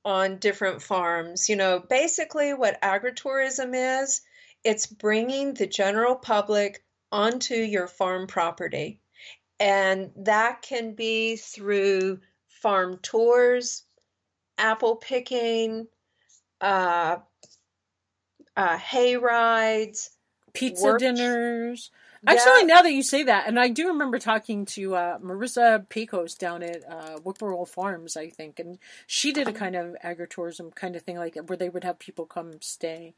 on different farms. You know, basically what agritourism is, it's bringing the general public onto your farm property. And that can be through farm tours, apple picking, uh, uh, hay rides,
Pizza
work.
dinners. Actually, now that you say that, and I do remember talking to uh, Marissa Pecos down at uh, Whippoorwill Farms, I think, and she did a kind of agritourism kind of thing, like where they would have people come stay.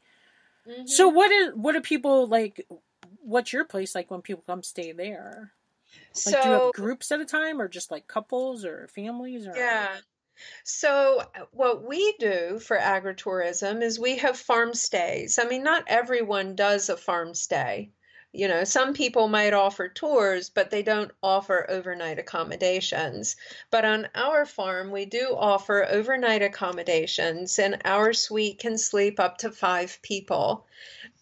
mhm.
So, what is what do people like? What's your place like when people come stay there? Like, do you have groups at a time, or just like couples or families? Or
Yeah. So, uh, what we do for agritourism is we have farm stays. I mean, not everyone does a farm stay. You know, some people might offer tours, but they don't offer overnight accommodations. But on our farm, we do offer overnight accommodations, and our suite can sleep up to five people.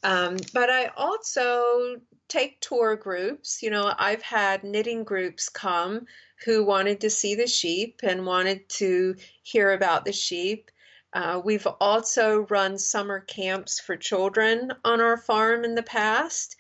Um, but I also take tour groups. You know, I've had knitting groups come who wanted to see the sheep and wanted to hear about the sheep. Uh, we've also run summer camps for children on our farm in the past,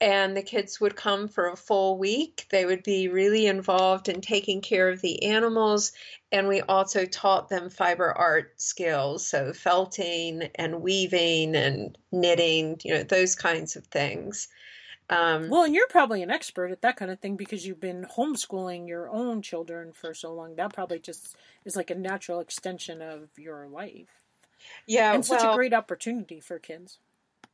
and the kids would come for a full week. They would be really involved in taking care of the animals, and we also taught them fiber art skills, so felting and weaving and knitting, you know, those kinds of things. Um,
Well, and you're probably an expert at that kind of thing because you've been homeschooling your own children for so long. That probably just is like a natural extension of your life.
yeah,
And such
well,
a great opportunity for kids.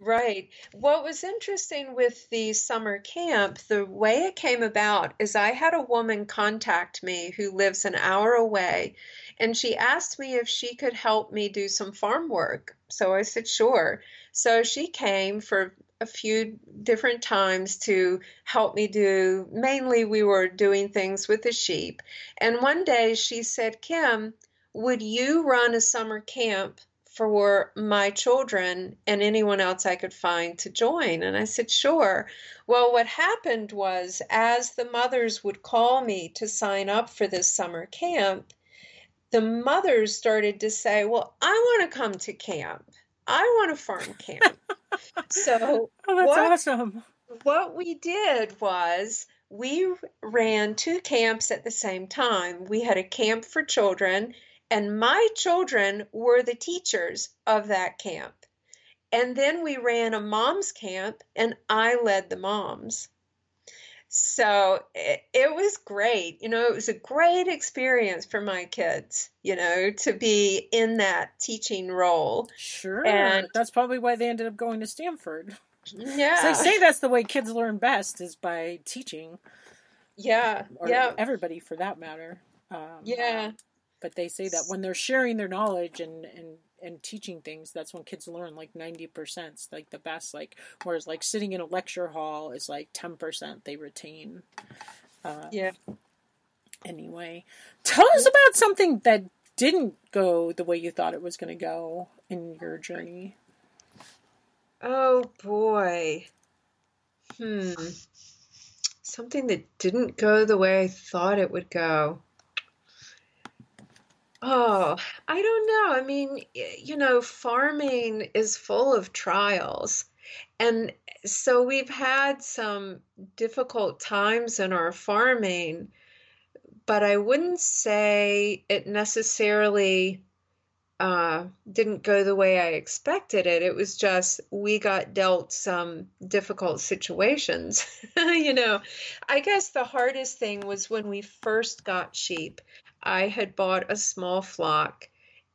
Right. What was interesting with the summer camp, the way it came about is I had a woman contact me who lives an hour away, and she asked me if she could help me do some farm work. So I said, sure. So she came for a few different times to help me do, mainly we were doing things with the sheep. And one day she said, Kim, would you run a summer camp for my children and anyone else I could find to join. And I said, sure. Well, what happened was, as the mothers would call me to sign up for this summer camp, the mothers started to say, well, I want to come to camp. I want a farm camp. so,
Oh, that's
what
awesome.
what we did was we ran two camps at the same time. We had a camp for children, and my children were the teachers of that camp. And then we ran a mom's camp, and I led the moms. So it, it was great. You know, it was a great experience for my kids, you know, to be in that teaching role.
Sure.
And
that's probably why they ended up going to Stanford.
yeah,
They say that's the way kids learn best is by teaching,
yeah,
or
yeah,
everybody for that matter. Um,
yeah.
But they say that when they're sharing their knowledge and, and and teaching things, that's when kids learn like 90%. It's like the best. Like, whereas like sitting in a lecture hall is like 10% they retain.
Uh, yeah.
Anyway, tell us about something that didn't go the way you thought it was going to go in your journey.
Oh boy. Hmm. Something that didn't go the way I thought it would go. Oh, I don't know. I mean, you know, farming is full of trials. And so we've had some difficult times in our farming, but I wouldn't say it necessarily uh, didn't go the way I expected it. It was just we got dealt some difficult situations. you know, I guess the hardest thing was when we first got sheep. I had bought a small flock,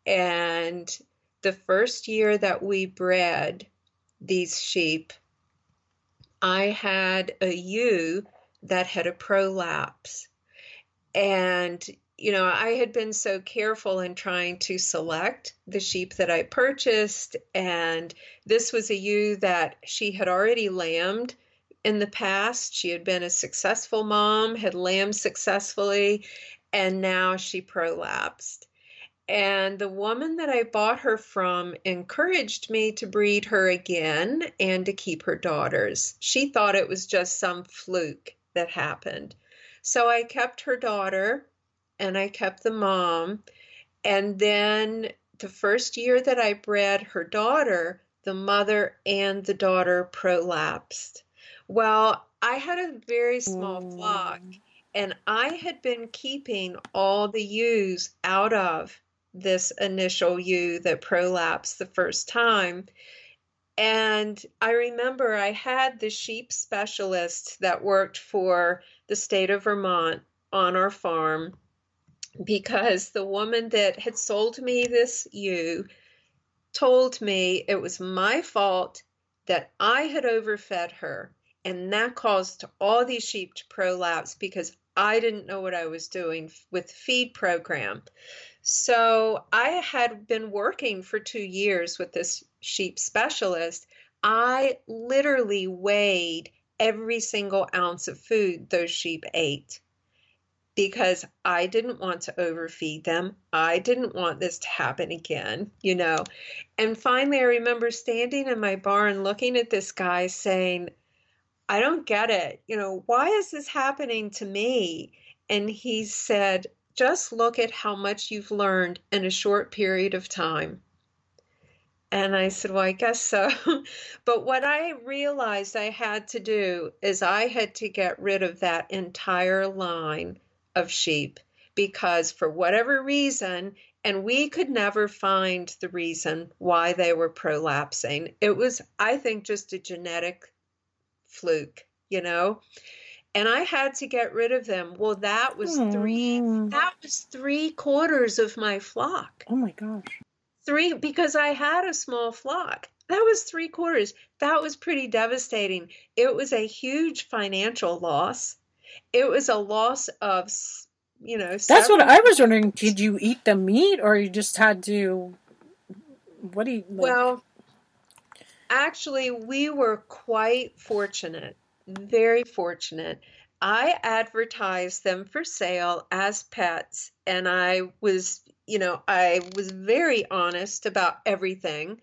and the first year that we bred these sheep, I had a ewe that had a prolapse. And, you know, I had been so careful in trying to select the sheep that I purchased. And this was a ewe that she had already lambed in the past. She had been a successful mom, had lambed successfully, and now she prolapsed. And the woman that I bought her from encouraged me to breed her again and to keep her daughters. She thought it was just some fluke that happened. So I kept her daughter and I kept the mom. And then the first year that I bred her daughter, the mother and the daughter prolapsed. Well, I had a very small flock and I had been keeping all the ewes out of this initial ewe that prolapsed the first time. And I remember I had the sheep specialist that worked for the state of Vermont on our farm because the woman that had sold me this ewe told me it was my fault that I had overfed her and that caused all these sheep to prolapse because I didn't know what I was doing with feed program. So I had been working for two years with this sheep specialist. I literally weighed every single ounce of food those sheep ate because I didn't want to overfeed them. I didn't want this to happen again, you know. And finally, I remember standing in my barn looking at this guy saying, I don't get it. You know, why is this happening to me? And he said, just look at how much you've learned in a short period of time. And I said, Well, I guess so. but what I realized I had to do is I had to get rid of that entire line of sheep because, for whatever reason, and we could never find the reason why they were prolapsing, it was, I think, just a genetic fluke, you know? And I had to get rid of them. Well, that was three oh. that was three quarters of my flock.
Oh my gosh.
Three because I had a small flock. That was three quarters. That was pretty devastating. It was a huge financial loss. It was a loss of you know.
That's what I was wondering. Did you eat the meat, or you just had to? What do you?
Like... Well, Actually, we were quite fortunate, very fortunate. I advertised them for sale as pets, and I was, you know, I was very honest about everything.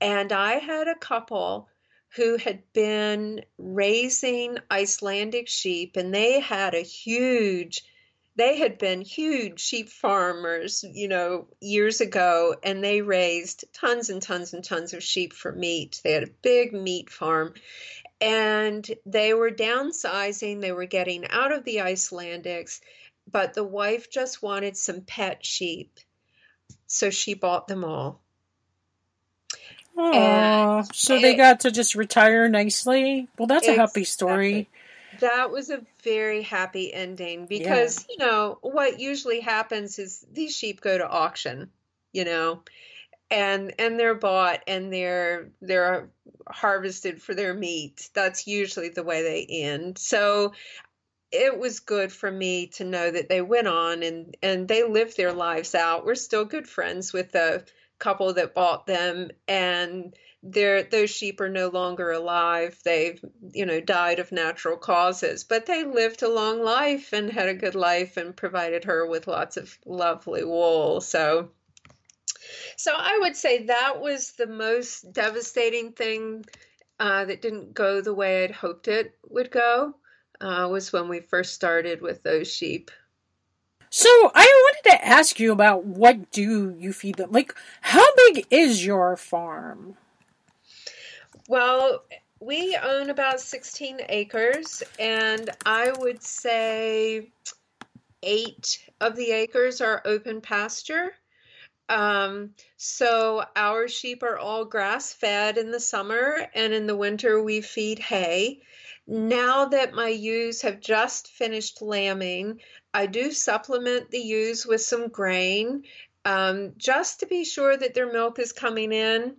And I had a couple who had been raising Icelandic sheep, and they had a huge they had been huge sheep farmers, you know, years ago, and they raised tons and tons and tons of sheep for meat. They had a big meat farm, and they were downsizing. They were getting out of the Icelandics, but the wife just wanted some pet sheep, so she bought them all.
Oh, so they got to just retire nicely. Well, that's a happy story
that was a very happy ending because yeah. you know what usually happens is these sheep go to auction you know and and they're bought and they're they're harvested for their meat. That's usually the way they end. So it was good for me to know that they went on and and they lived their lives out. We're still good friends with the couple that bought them and they're, those sheep are no longer alive. They've, you know, died of natural causes, but they lived a long life and had a good life and provided her with lots of lovely wool. So, so I would say that was the most devastating thing uh, that didn't go the way I'd hoped it would go. Uh, was when we first started with those sheep.
So I wanted to ask you about what do you feed them? Like, how big is your farm?
Well, we own about 16 acres, and I would say eight of the acres are open pasture. Um, so our sheep are all grass fed in the summer, and in the winter we feed hay. Now that my ewes have just finished lambing, I do supplement the ewes with some grain um, just to be sure that their milk is coming in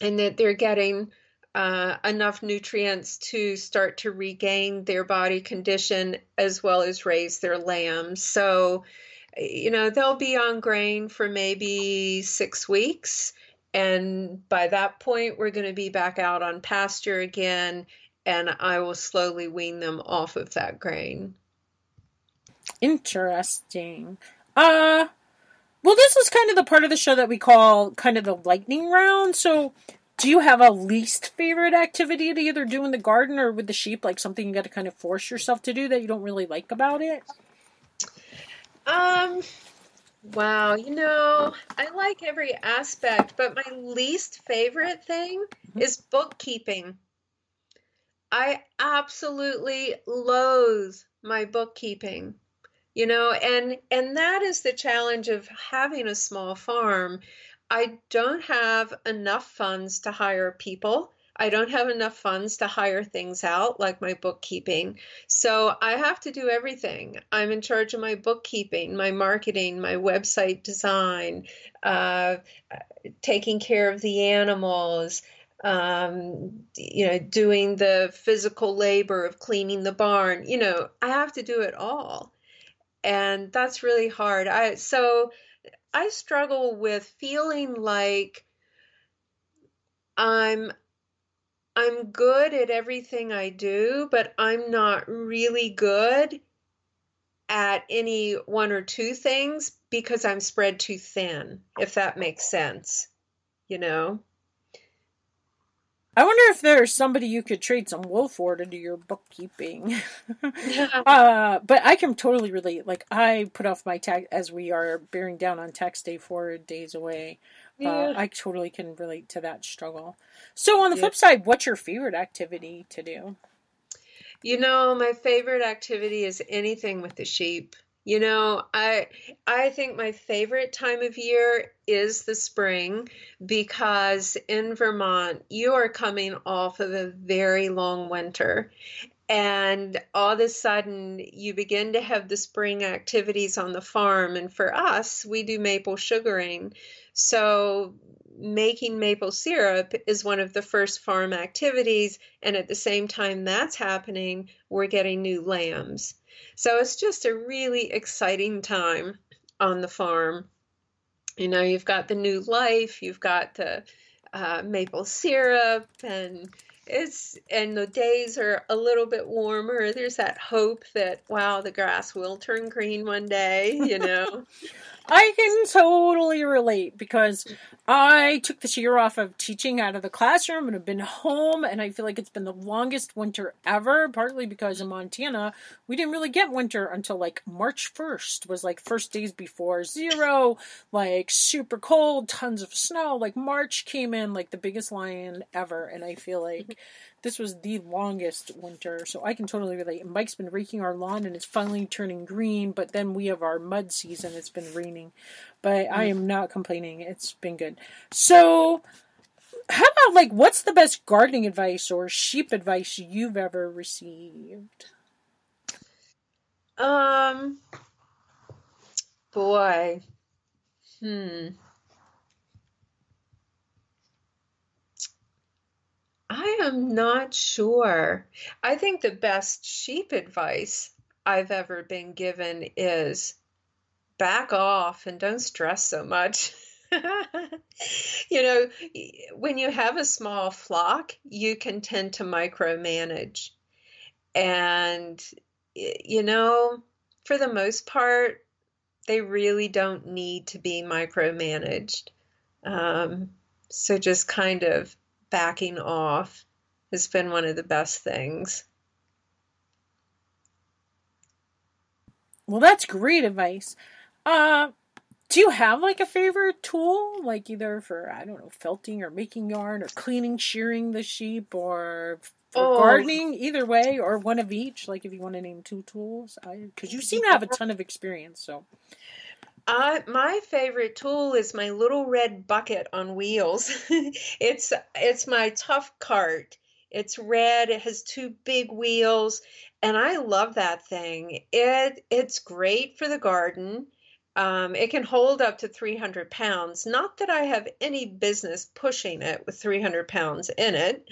and that they're getting uh, enough nutrients to start to regain their body condition as well as raise their lambs. So, you know, they'll be on grain for maybe six weeks. And by that point, we're going to be back out on pasture again, and I will slowly wean them off of that grain.
Interesting. Uh, well, this is kind of the part of the show that we call kind of the lightning round. So, do you have a least favorite activity to either do in the garden or with the sheep, like something you got to kind of force yourself to do that you don't really like about it?
Um, wow, you know, I like every aspect, but my least favorite thing mm-hmm. is bookkeeping. I absolutely loathe my bookkeeping you know and and that is the challenge of having a small farm I don't have enough funds to hire people. I don't have enough funds to hire things out like my bookkeeping. So I have to do everything. I'm in charge of my bookkeeping, my marketing, my website design, uh, taking care of the animals, um, you know, doing the physical labor of cleaning the barn. You know, I have to do it all. And that's really hard. I so I struggle with feeling like I'm I'm good at everything I do, but I'm not really good at any one or two things because I'm spread too thin, if that makes sense. You know?
I wonder if there's somebody you could trade some wool for to do your bookkeeping. uh, but I can totally relate. Like I put off my tax as we are bearing down on tax day four days away. Uh, yeah. Uh, I totally can relate to that struggle. So on the yeah. flip side, what's your favorite activity to do?
You know, my favorite activity is anything with the sheep. You know, I I think my favorite time of year is the spring because in Vermont you are coming off of a very long winter and all of a sudden you begin to have the spring activities on the farm and for us we do maple sugaring. So making maple syrup is one of the first farm activities and at the same time that's happening we're getting new lambs. So it's just a really exciting time on the farm. You know, you've got the new life, you've got the uh, maple syrup, and it's and the days are a little bit warmer. There's that hope that wow, the grass will turn green one day. You know.
I can totally relate because I took this year off of teaching out of the classroom and have been home, and I feel like it's been the longest winter ever. Partly because in Montana we didn't really get winter until like March first was like first days before zero, like super cold, tons of snow. Like March came in like the biggest lion ever, and I feel like mm-hmm. This was the longest winter, so I can totally relate. And Mike's been raking our lawn and it's finally turning green, but then we have our mud season. It's been raining, but I am not complaining. It's been good. So, how about like what's the best gardening advice or sheep advice you've ever received?
Um, boy, hmm. I am not sure. I think the best sheep advice I've ever been given is back off and don't stress so much. you know, when you have a small flock, you can tend to micromanage. And, you know, for the most part, they really don't need to be micromanaged. Um, so just kind of backing off has been one of the best things.
Well, that's great advice. Uh, do you have like a favorite tool, like either for I don't know felting or making yarn or cleaning, shearing the sheep, or for oh. gardening? Either way, or one of each. Like if you want to name two tools, because you seem to have a ton of experience. So,
uh, my favorite tool is my little red bucket on wheels. it's it's my tough cart. It's red. It has two big wheels, and I love that thing. It it's great for the garden. Um, it can hold up to 300 pounds. Not that I have any business pushing it with 300 pounds in it,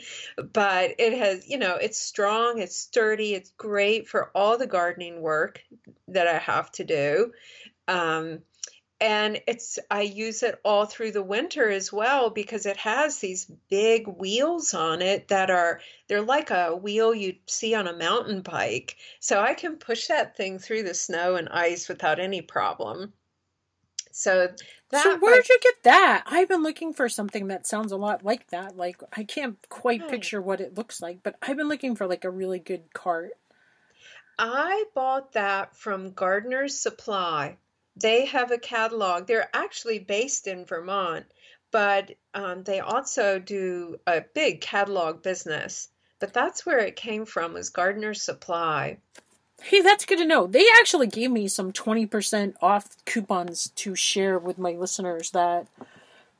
but it has, you know, it's strong, it's sturdy, it's great for all the gardening work that I have to do. Um, and it's I use it all through the winter as well because it has these big wheels on it that are they're like a wheel you'd see on a mountain bike. So I can push that thing through the snow and ice without any problem. So
that So where'd you get that? I've been looking for something that sounds a lot like that. Like I can't quite hmm. picture what it looks like, but I've been looking for like a really good cart.
I bought that from Gardener's Supply they have a catalog. They're actually based in Vermont, but um, they also do a big catalog business. But that's where it came from was Gardener Supply.
Hey, that's good to know. They actually gave me some 20% off coupons to share with my listeners that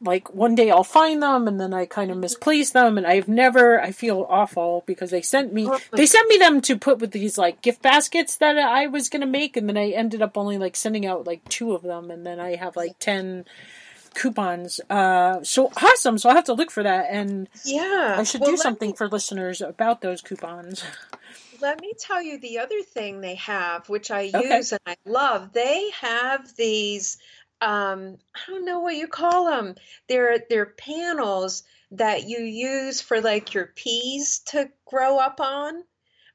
like one day I'll find them and then I kind of misplace them and I've never I feel awful because they sent me they sent me them to put with these like gift baskets that I was gonna make and then I ended up only like sending out like two of them and then I have like ten coupons. Uh so awesome. So I'll have to look for that and
yeah
I should well, do something me, for listeners about those coupons.
Let me tell you the other thing they have, which I use and I love. They have these um, I don't know what you call them. They're they're panels that you use for like your peas to grow up on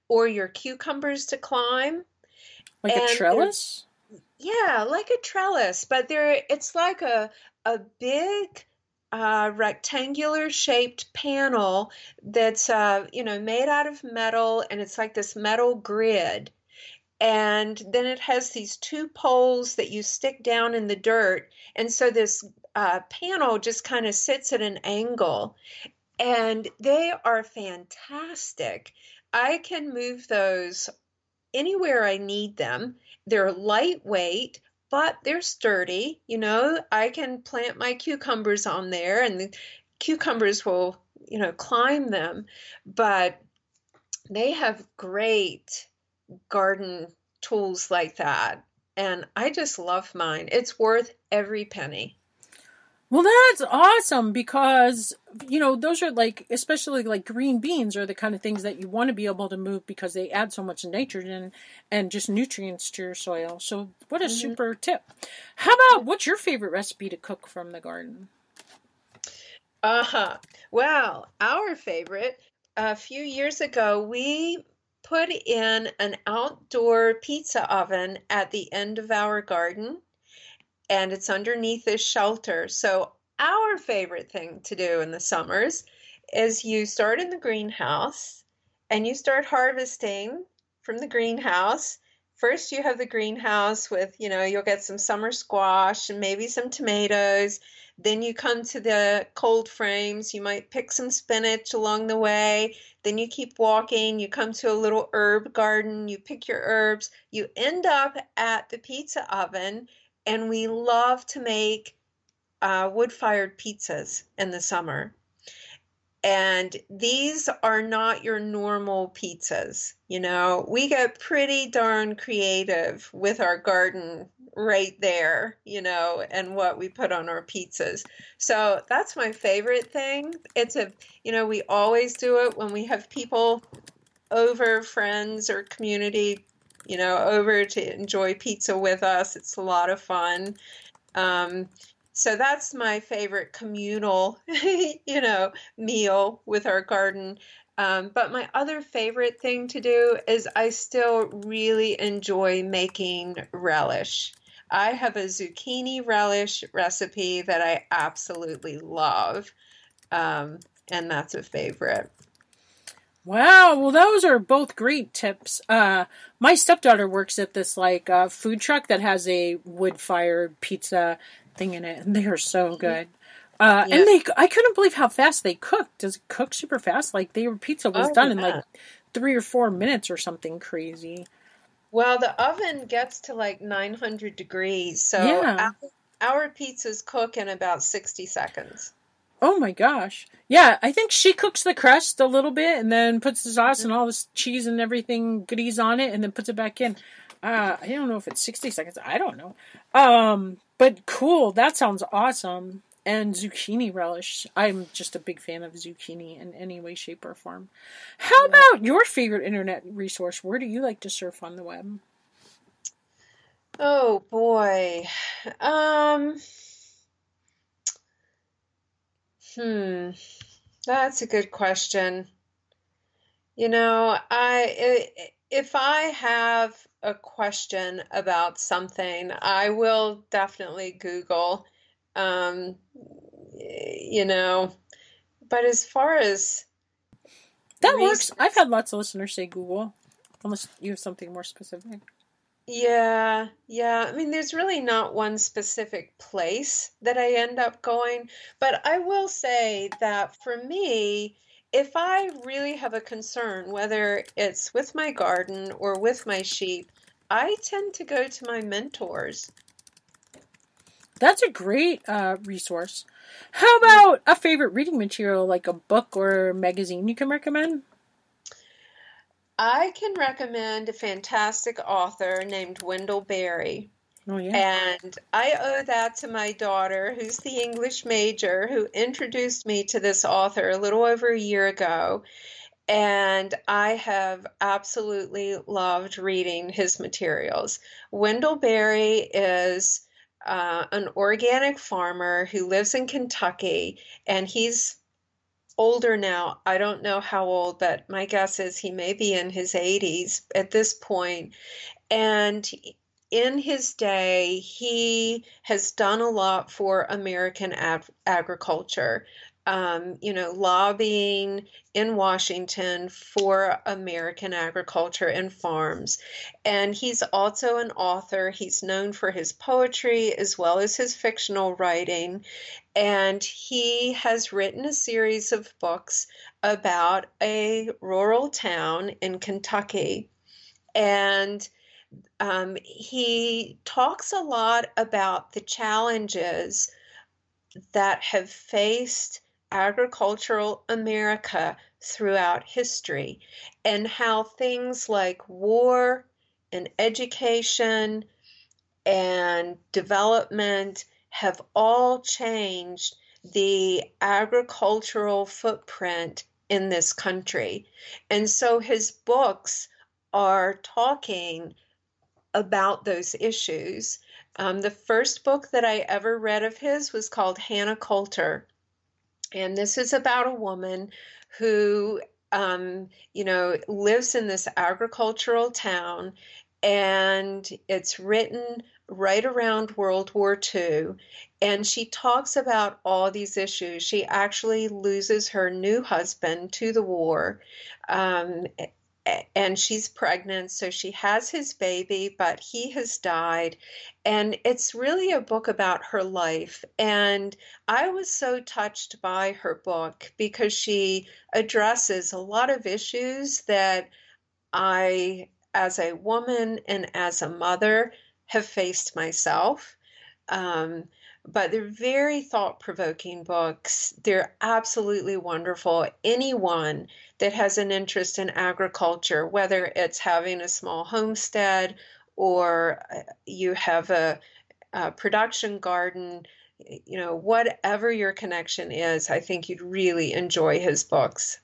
or your cucumbers to climb.
Like and a trellis?
Yeah, like a trellis, but they're it's like a a big uh, rectangular shaped panel that's uh, you know made out of metal and it's like this metal grid and then it has these two poles that you stick down in the dirt. And so this uh, panel just kind of sits at an angle. And they are fantastic. I can move those anywhere i need them. They're lightweight but they're sturdy. You know i can plant my cucumbers on there and the cucumbers will you know climb them. But they have great garden tools like that. And I just love mine. It's worth every penny.
Well, that's awesome because, you know, those are like, especially like green beans are the kind of things that you want to be able to move because they add so much nitrogen and just nutrients to your soil. So, what a mm-hmm. super tip. How about what's your favorite recipe to cook from the garden?
Uh huh. Well, our favorite, a few years ago, we put in an outdoor pizza oven at the end of our garden and it's underneath this shelter. So, our favorite thing to do in the summers is you start in the greenhouse and you start harvesting from the greenhouse. First, you have the greenhouse with, you know, you'll get some summer squash and maybe some tomatoes. Then you come to the cold frames. You might pick some spinach along the way. Then you keep walking. You come to a little herb garden. You pick your herbs. You end up at the pizza oven. And we love to make uh, wood fired pizzas in the summer. And these are not your normal pizzas. You know, we get pretty darn creative with our garden right there, you know, and what we put on our pizzas. So that's my favorite thing. It's a, you know, we always do it when we have people over, friends or community, you know, over to enjoy pizza with us. It's a lot of fun. Um, so that's my favorite communal, you know, meal with our garden. Um, but my other favorite thing to do is I still really enjoy making relish. I have a zucchini relish recipe that I absolutely love, um, and that's a favorite.
Wow, well, those are both great tips. Uh, my stepdaughter works at this like uh, food truck that has a wood fired pizza thing in it, and they are so mm-hmm. good. Uh, yeah. And they, I couldn't believe how fast they cooked. Does it cook super fast? Like their pizza was oh, done yeah. in like three or four minutes or something crazy.
Well, the oven gets to like 900 degrees, so yeah. our, our pizzas cook in about 60 seconds.
Oh my gosh. Yeah, I think she cooks the crust a little bit and then puts the sauce mm-hmm. and all this cheese and everything goodies on it and then puts it back in. Uh, I don't know if it's 60 seconds. I don't know. Um, but cool. That sounds awesome. And zucchini relish. I'm just a big fan of zucchini in any way, shape, or form. How about your favorite internet resource? Where do you like to surf on the web?
Oh boy. Um Hmm. That's a good question. You know, I if I have a question about something, I will definitely Google. Um, you know, but as far as
that research, works, I've had lots of listeners say Google, unless you have something more specific.
Yeah, yeah. I mean, there's really not one specific place that I end up going, but I will say that for me, if I really have a concern, whether it's with my garden or with my sheep, I tend to go to my mentors.
That's a great uh, resource. How about a favorite reading material, like a book or magazine you can recommend?
I can recommend a fantastic author named Wendell Berry. Oh, yeah. And I owe that to my daughter, who's the English major, who introduced me to this author a little over a year ago. And I have absolutely loved reading his materials. Wendell Berry is uh, an organic farmer who lives in Kentucky, and he's older now. I don't know how old, but my guess is he may be in his 80s at this point. And in his day, he has done a lot for American ag- agriculture. Um, you know, lobbying in Washington for American agriculture and farms. And he's also an author. He's known for his poetry as well as his fictional writing. And he has written a series of books about a rural town in Kentucky. And um, he talks a lot about the challenges that have faced agricultural America throughout history and how things like war and education and development have all changed the agricultural footprint in this country. And so his books are talking about those issues. Um, the first book that I ever read of his was called Hannah Coulter. And this is about a woman who, um, you know, lives in this agricultural town, and it's written right around World War II. And she talks about all these issues. She actually loses her new husband to the war. Um, and she's pregnant, so she has his baby, but he has died. And it's really a book about her life. And I was so touched by her book because she addresses a lot of issues that I, as a woman and as a mother, have faced myself. Um, but they're very thought provoking books. They're absolutely wonderful. Anyone that has an interest in agriculture, whether it's having a small homestead or uh, you have a, a production garden, you know, whatever your connection is, I think you'd really enjoy his books.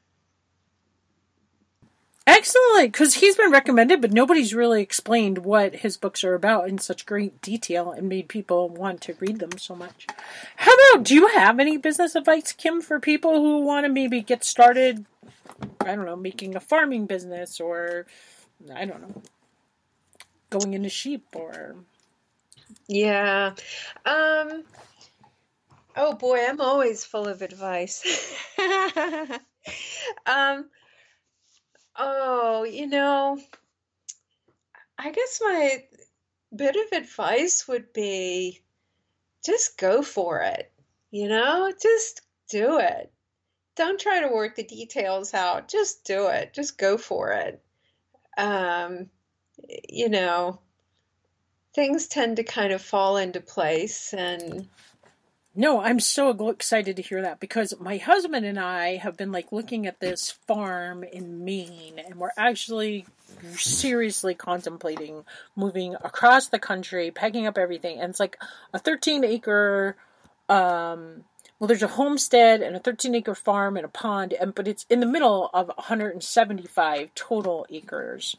Excellent, because he's been recommended, but nobody's really explained what his books are about in such great detail and made people want to read them so much. How about, do you have any business advice, Kim, for people who want to maybe get started, I don't know, making a farming business or, I don't know, going into sheep or.
Yeah. Um, oh boy, I'm always full of advice. um, Oh, you know, I guess my bit of advice would be just go for it. You know, just do it. Don't try to work the details out. Just do it. Just go for it. Um, you know, things tend to kind of fall into place and
no, I'm so excited to hear that because my husband and I have been like looking at this farm in Maine and we're actually seriously contemplating moving across the country, packing up everything. And it's like a 13 acre um well there's a homestead and a 13 acre farm and a pond and but it's in the middle of 175 total acres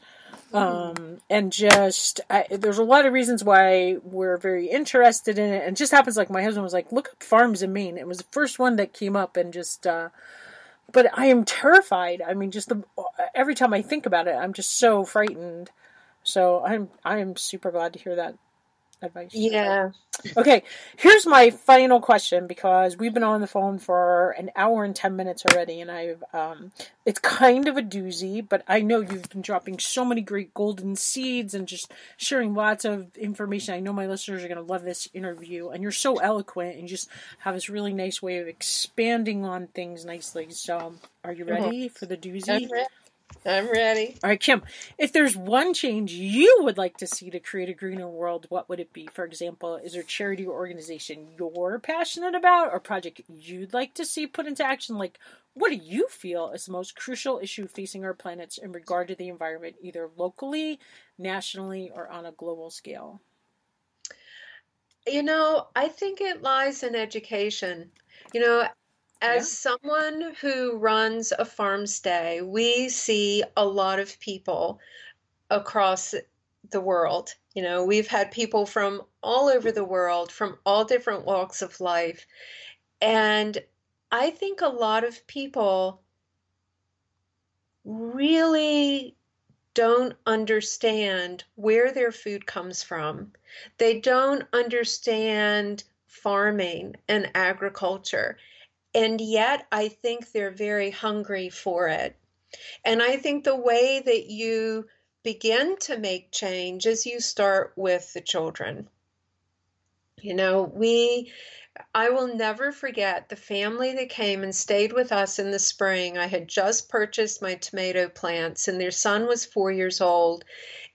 um, and just I, there's a lot of reasons why we're very interested in it. And just happens like my husband was like look up farms in maine. It was the first one that came up and just uh, but i am terrified. I mean just the every time i think about it i'm just so frightened. So i'm i'm super glad to hear that advice.
Yeah.
Okay, here's my final question because we've been on the phone for an hour and 10 minutes already and I've um it's kind of a doozy, but I know you've been dropping so many great golden seeds and just sharing lots of information. I know my listeners are going to love this interview and you're so eloquent and just have this really nice way of expanding on things nicely. So, are you uh-huh. ready mm-hmm. for the doozy?
I'm ready.
All right, Kim. If there's one change you would like to see to create a greener world, what would it be? For example, is there a charity or organization you're passionate about or project you'd like to see put into action? Like, what do you feel is the most crucial issue facing our planets in regard to the environment, either locally, nationally, or on a global scale?
You know, I think it lies in education. You know, as yeah. someone who runs a farm stay, we see a lot of people across the world. You know, we've had people from all over the world, from all different walks of life. And I think a lot of people really don't understand where their food comes from. They don't understand farming and agriculture. And yet, I think they're very hungry for it. And I think the way that you begin to make change is you start with the children. You know, we, I will never forget the family that came and stayed with us in the spring. I had just purchased my tomato plants, and their son was four years old.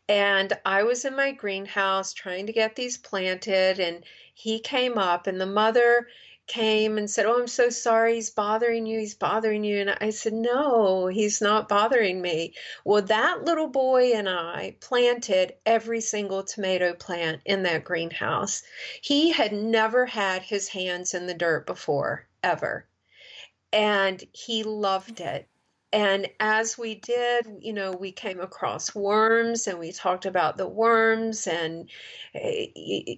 And I was in my greenhouse trying to get these planted, and he came up, and the mother, came and said, Oh, I'm so sorry, he's bothering you, he's bothering you. And I said, No, he's not bothering me. Well, that little boy and I planted every single tomato plant in that greenhouse. He had never had his hands in the dirt before, ever. And he loved it. And as we did, you know, we came across worms and we talked about the worms and, eh,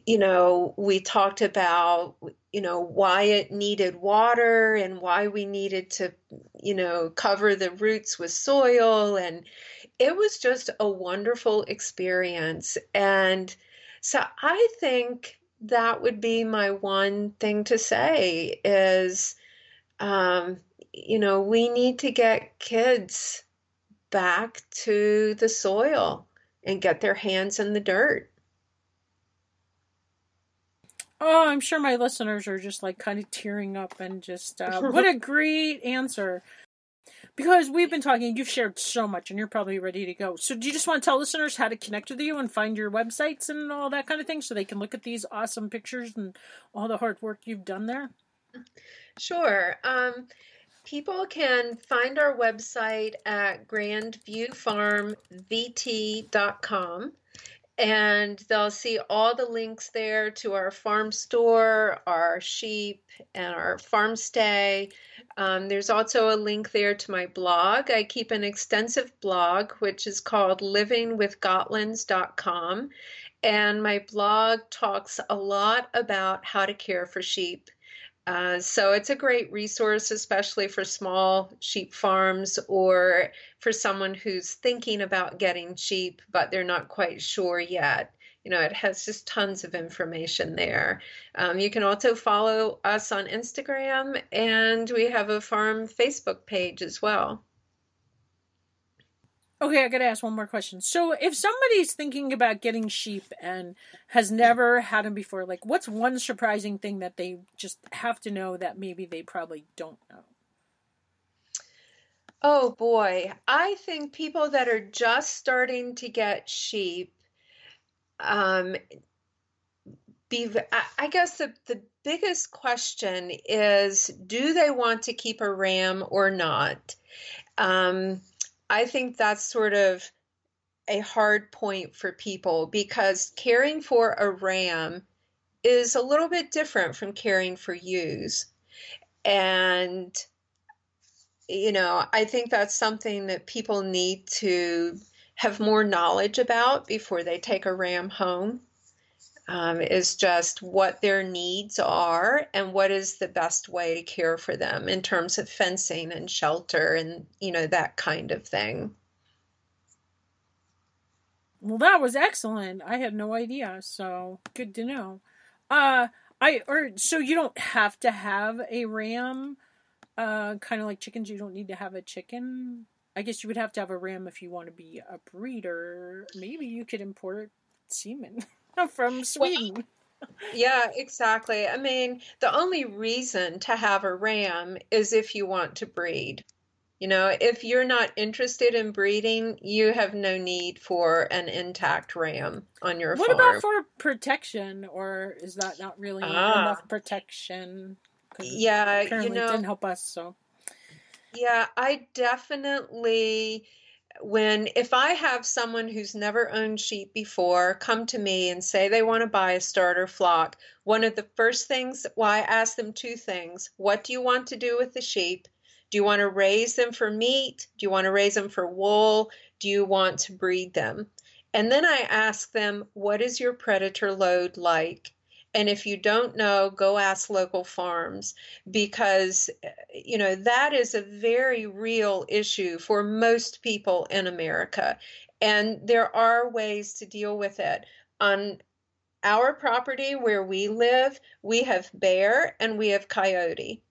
you know, we talked about, you know, why it needed water and why we needed to, you know, cover the roots with soil. And it was just a wonderful experience. And so I think that would be my one thing to say is, um, you know, we need to get kids back to the soil and get their hands in the dirt.
Oh, I'm sure my listeners are just like kind of tearing up and just, uh, what a great answer. Because we've been talking, you've shared so much and you're probably ready to go. So, do you just want to tell listeners how to connect with you and find your websites and all that kind of thing so they can look at these awesome pictures and all the hard work you've done there?
Sure. Um, people can find our website at grandviewfarmvt.com and they'll see all the links there to our farm store, our sheep, and our farm stay. Um, there's also a link there to my blog. I keep an extensive blog, which is called livingwithgotlands.com. And my blog talks a lot about how to care for sheep. Uh, so it's a great resource, especially for small sheep farms or for someone who's thinking about getting sheep, but they're not quite sure yet. You know, it has just tons of information there. Um, you can also follow us on Instagram, and we have a farm Facebook page as well.
Okay, I gotta ask one more question. So, if somebody's thinking about getting sheep and has never had them before, like, what's one surprising thing that they just have to know that maybe they probably don't know?
Oh boy, I think people that are just starting to get sheep, um, be, I guess the, the biggest question is do they want to keep a ram or not? Um, I think that's sort of a hard point for people because caring for a ram is a little bit different from caring for ewes. And, you know, I think that's something that people need to have more knowledge about before they take a ram home. Um, is just what their needs are and what is the best way to care for them in terms of fencing and shelter and you know that kind of thing.
Well, that was excellent. I had no idea, so good to know. Uh, I or so you don't have to have a ram. Uh, kind of like chickens, you don't need to have a chicken. I guess you would have to have a ram if you want to be a breeder. Maybe you could import semen. from Sweden.
Well, yeah, exactly. I mean, the only reason to have a ram is if you want to breed. You know, if you're not interested in breeding, you have no need for an intact ram on your
what
farm.
What about for protection, or is that not really ah. enough protection?
Yeah, you know,
it didn't help us. So,
yeah, I definitely when if I have someone who's never owned sheep before come to me and say they want to buy a starter flock, one of the first things, well, I ask them two things. What do you want to do with the sheep? Do you want to raise them for meat? Do you want to raise them for wool? Do you want to breed them? And then I ask them, what is your predator load like? And if you don't know, go ask local farms because, you know, that is a very real issue for most people in America. And there are ways to deal with it. On our property where we live, we have bear and we have coyote.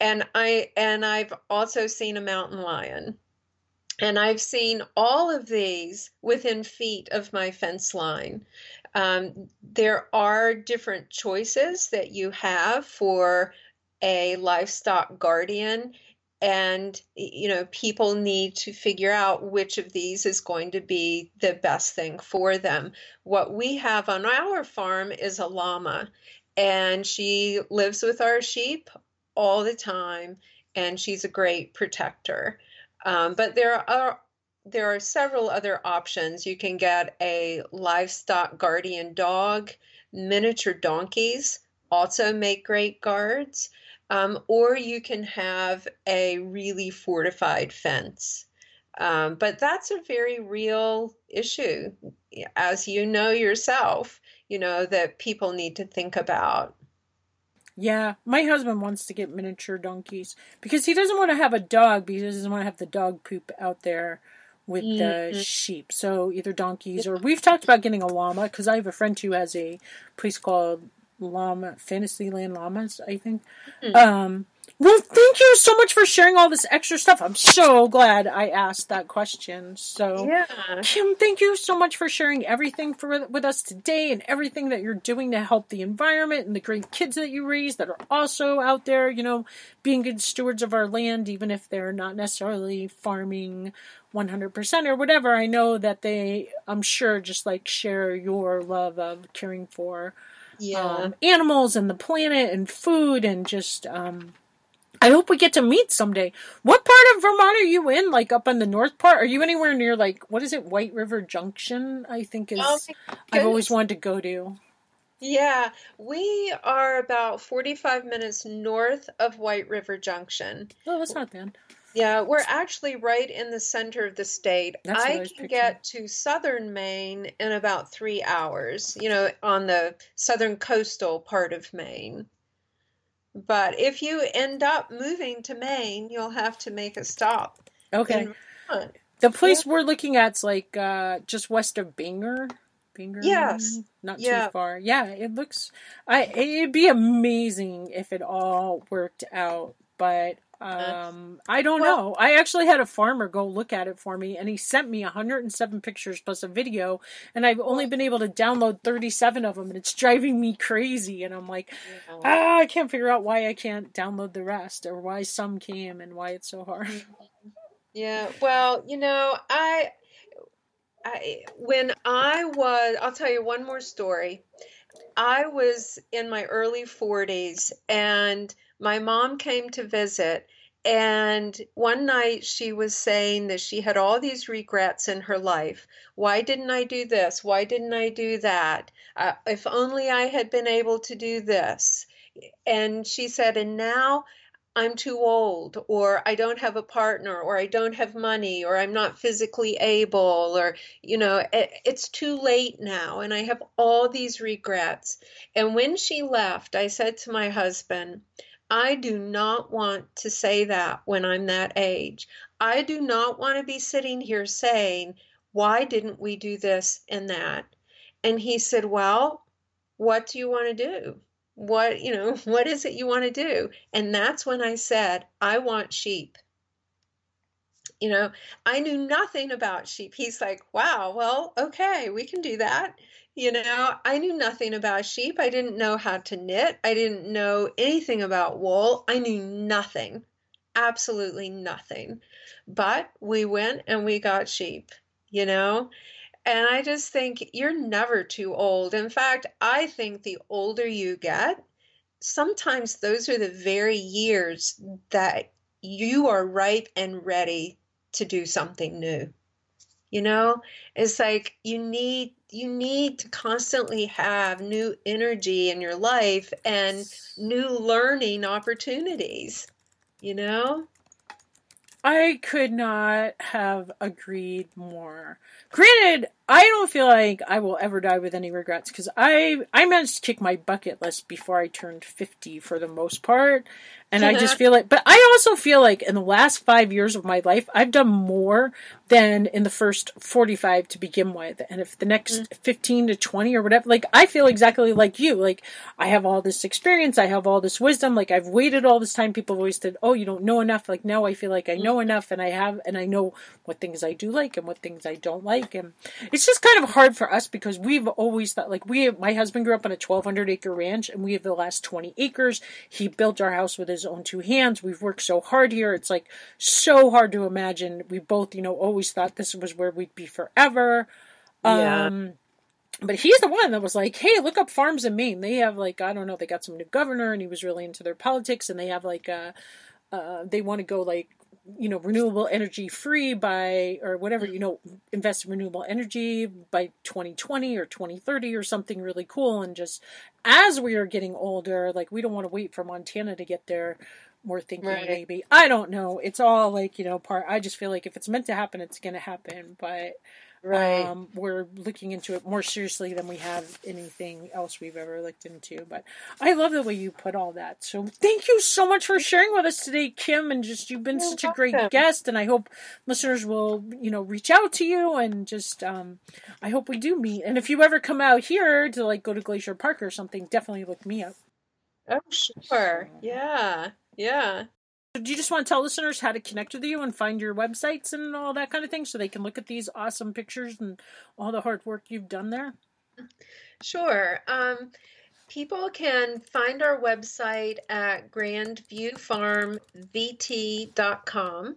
And I and I've also seen a mountain lion. And I've seen all of these within feet of my fence line. Um, there are different choices that you have for a livestock guardian and you know people need to figure out which of these is going to be the best thing for them. What we have on our farm is a llama and she lives with our sheep all the time and she's a great protector. Um, but there are there are several other options. You can get a livestock guardian dog, miniature donkeys also make great guards, um, or you can have a really fortified fence. Um, but that's a very real issue, as you know yourself, you know, that people need to think about.
Yeah, my husband wants to get miniature donkeys because he doesn't want to have a dog because he doesn't want to have the dog poop out there with mm-hmm. the sheep. So either donkeys or we've talked about getting a llama because I have a friend who has a place called Llama Fantasyland Llamas, I think. Mm-hmm. Um, well, thank you so much for sharing all this extra stuff. I'm so glad I asked that question. So,
yeah.
Kim, thank you so much for sharing everything for with us today and everything that you're doing to help the environment and the great kids that you raise that are also out there, you know, being good stewards of our land, even if they're not necessarily farming 100% or whatever. I know that they, I'm sure, just like share your love of caring for
yeah.
um, animals and the planet and food and just, um, I hope we get to meet someday. What part of Vermont are you in? Like up in the north part? Are you anywhere near like what is it? White River Junction, I think is.
Oh
I've always wanted to go to.
Yeah, we are about 45 minutes north of White River Junction.
Oh, that's not bad.
Yeah, we're actually right in the center of the state.
That's I
I can
picturing.
get to southern Maine in about three hours, you know, on the southern coastal part of Maine. But if you end up moving to Maine, you'll have to make a stop
Okay. The place we're looking at's like uh just west of Bangor. Bangor.
Yes.
Not
Yeah.
too far. Yeah, it looks I it'd be amazing if it all worked out, but um I don't
Well-
know. I actually had a farmer go look at it for me and he sent me 107 pictures plus a video and I've only been able to download 37 of them and it's driving me crazy and I'm like, ah, I can't figure out why I can't download the rest or why some came and why it's so hard.
Yeah, well, you know, I, I when I was, I'll tell you one more story. I was in my early 40s and my mom came to visit and one night she was saying that she had all these regrets in her life. Why didn't I do this? Why didn't I do that? Uh, if only I had been able to do this. And she said, and now I'm too old, or I don't have a partner, or I don't have money, or I'm not physically able, or, you know, it, it's too late now, and I have all these regrets. And when she left, I said to my husband, I do not want to say that when I'm that age. I do not want to be sitting here saying, why didn't we do this and that? And he said, well, what do you want to do? What, you know, what is it you want to do? And that's when I said, I want sheep. You know, I knew nothing about sheep. He's like, wow, well, okay, we can do that. You know, I knew nothing about sheep. I didn't know how to knit. I didn't know anything about wool. I knew nothing, absolutely nothing. But we went and we got sheep, you know? And I just think you're never too old. In fact, I think the older you get, sometimes those are the very years that you are ripe and ready to do something new. You know, it's like you need you need to constantly have new energy in your life and new learning opportunities. You know?
I could not have agreed more. Granted, I don't feel like I will ever die with any regrets because I I managed to kick my bucket list before I turned fifty for the most part, and I just feel like. But I also feel like in the last five years of my life, I've done more than in the first forty five to begin with, and if the next mm. fifteen to twenty or whatever, like I feel exactly like you. Like I have all this experience, I have all this wisdom. Like I've waited all this time. People have always said, "Oh, you don't know enough." Like now, I feel like I mm. know enough, and I have, and I know what things I do like and what things I don't like, and it's just kind of hard for us because we've always thought like we my husband grew up on a 1200 acre ranch and we have the last 20 acres. He built our house with his own two hands. We've worked so hard here. It's like so hard to imagine. We both you know always thought this was where we'd be forever.
Yeah.
um but he's the one that was like, "Hey, look up farms in Maine. They have like I don't know, they got some new governor, and he was really into their politics, and they have like uh, uh, they want to go like you know renewable energy free by or whatever you mm-hmm. know invest in renewable energy by 2020 or 2030 or something really cool. And just as we are getting older like we don't want to wait for montana to get there. We're thinking
Right.
maybe i don't know. It's all like you know part i just feel like if it's meant to happen it's going to happen. But
Right.
um, we're looking into it more seriously than we have anything else we've ever looked into. But I love the way you put all that. So thank you so much for sharing with us today, Kim. And just you've been
You're
such a great guest. And I hope listeners will, you know, reach out to you and just um, I hope we do meet. And if you ever come out here to like go to Glacier Park or something, definitely look me up.
Oh, sure. Yeah. Yeah.
So do you just want to tell listeners how to connect with you and find your websites and all that kind of thing so they can look at these awesome pictures and all the hard work you've done there?
Sure. Um, people can find our website at grandviewfarmvt.com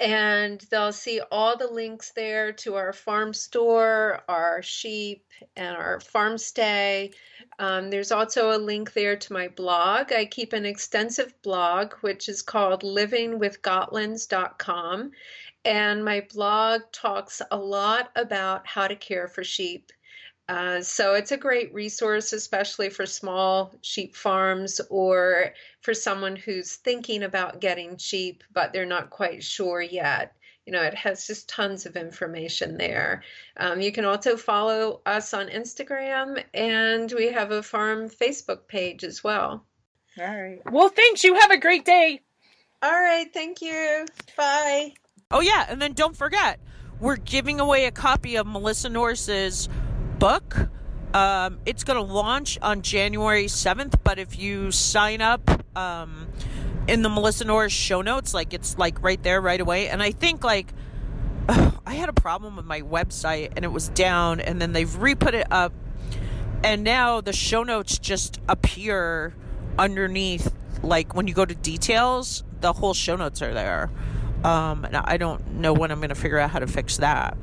and they'll see all the links there to our farm store, our sheep, and our farm stay. Um, there's also a link there to my blog. I keep an extensive blog, which is called livingwithgotlands.com. And my blog talks a lot about how to care for sheep. Uh, so it's a great resource, especially for small sheep farms or for someone who's thinking about getting sheep, but they're not quite sure yet. You know, it has just tons of information there. Um, you can also follow us on Instagram, and we have a farm Facebook page as well.
All right. Well, thanks. You have a great day.
All right. Thank you. Bye.
Oh, yeah. And then don't forget, we're giving away a copy of Melissa Norris's book. Um, it's going to launch on January 7th, but if you sign up um, in the Melissa Norris show notes, like it's like right there right away. And I think like ugh, I had a problem with my website and it was down, and then they've re put it up, and now the show notes just appear underneath. Like when you go to details, the whole show notes are there. Um, and I don't know when I'm going to figure out how to fix that.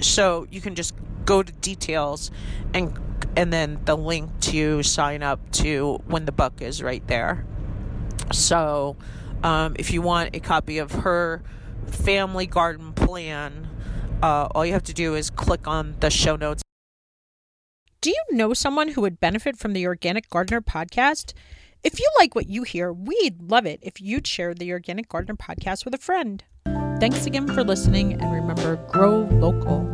So you can just go to details and and then the link to sign up to when the book is right there. So, um, if you want a copy of her family garden plan, uh, all you have to do is click on the show notes. Do you know someone who would benefit from the Organic Gardener podcast? If you like what you hear, we'd love it if you'd share the Organic Gardener podcast with a friend. Thanks again for listening, and remember grow local.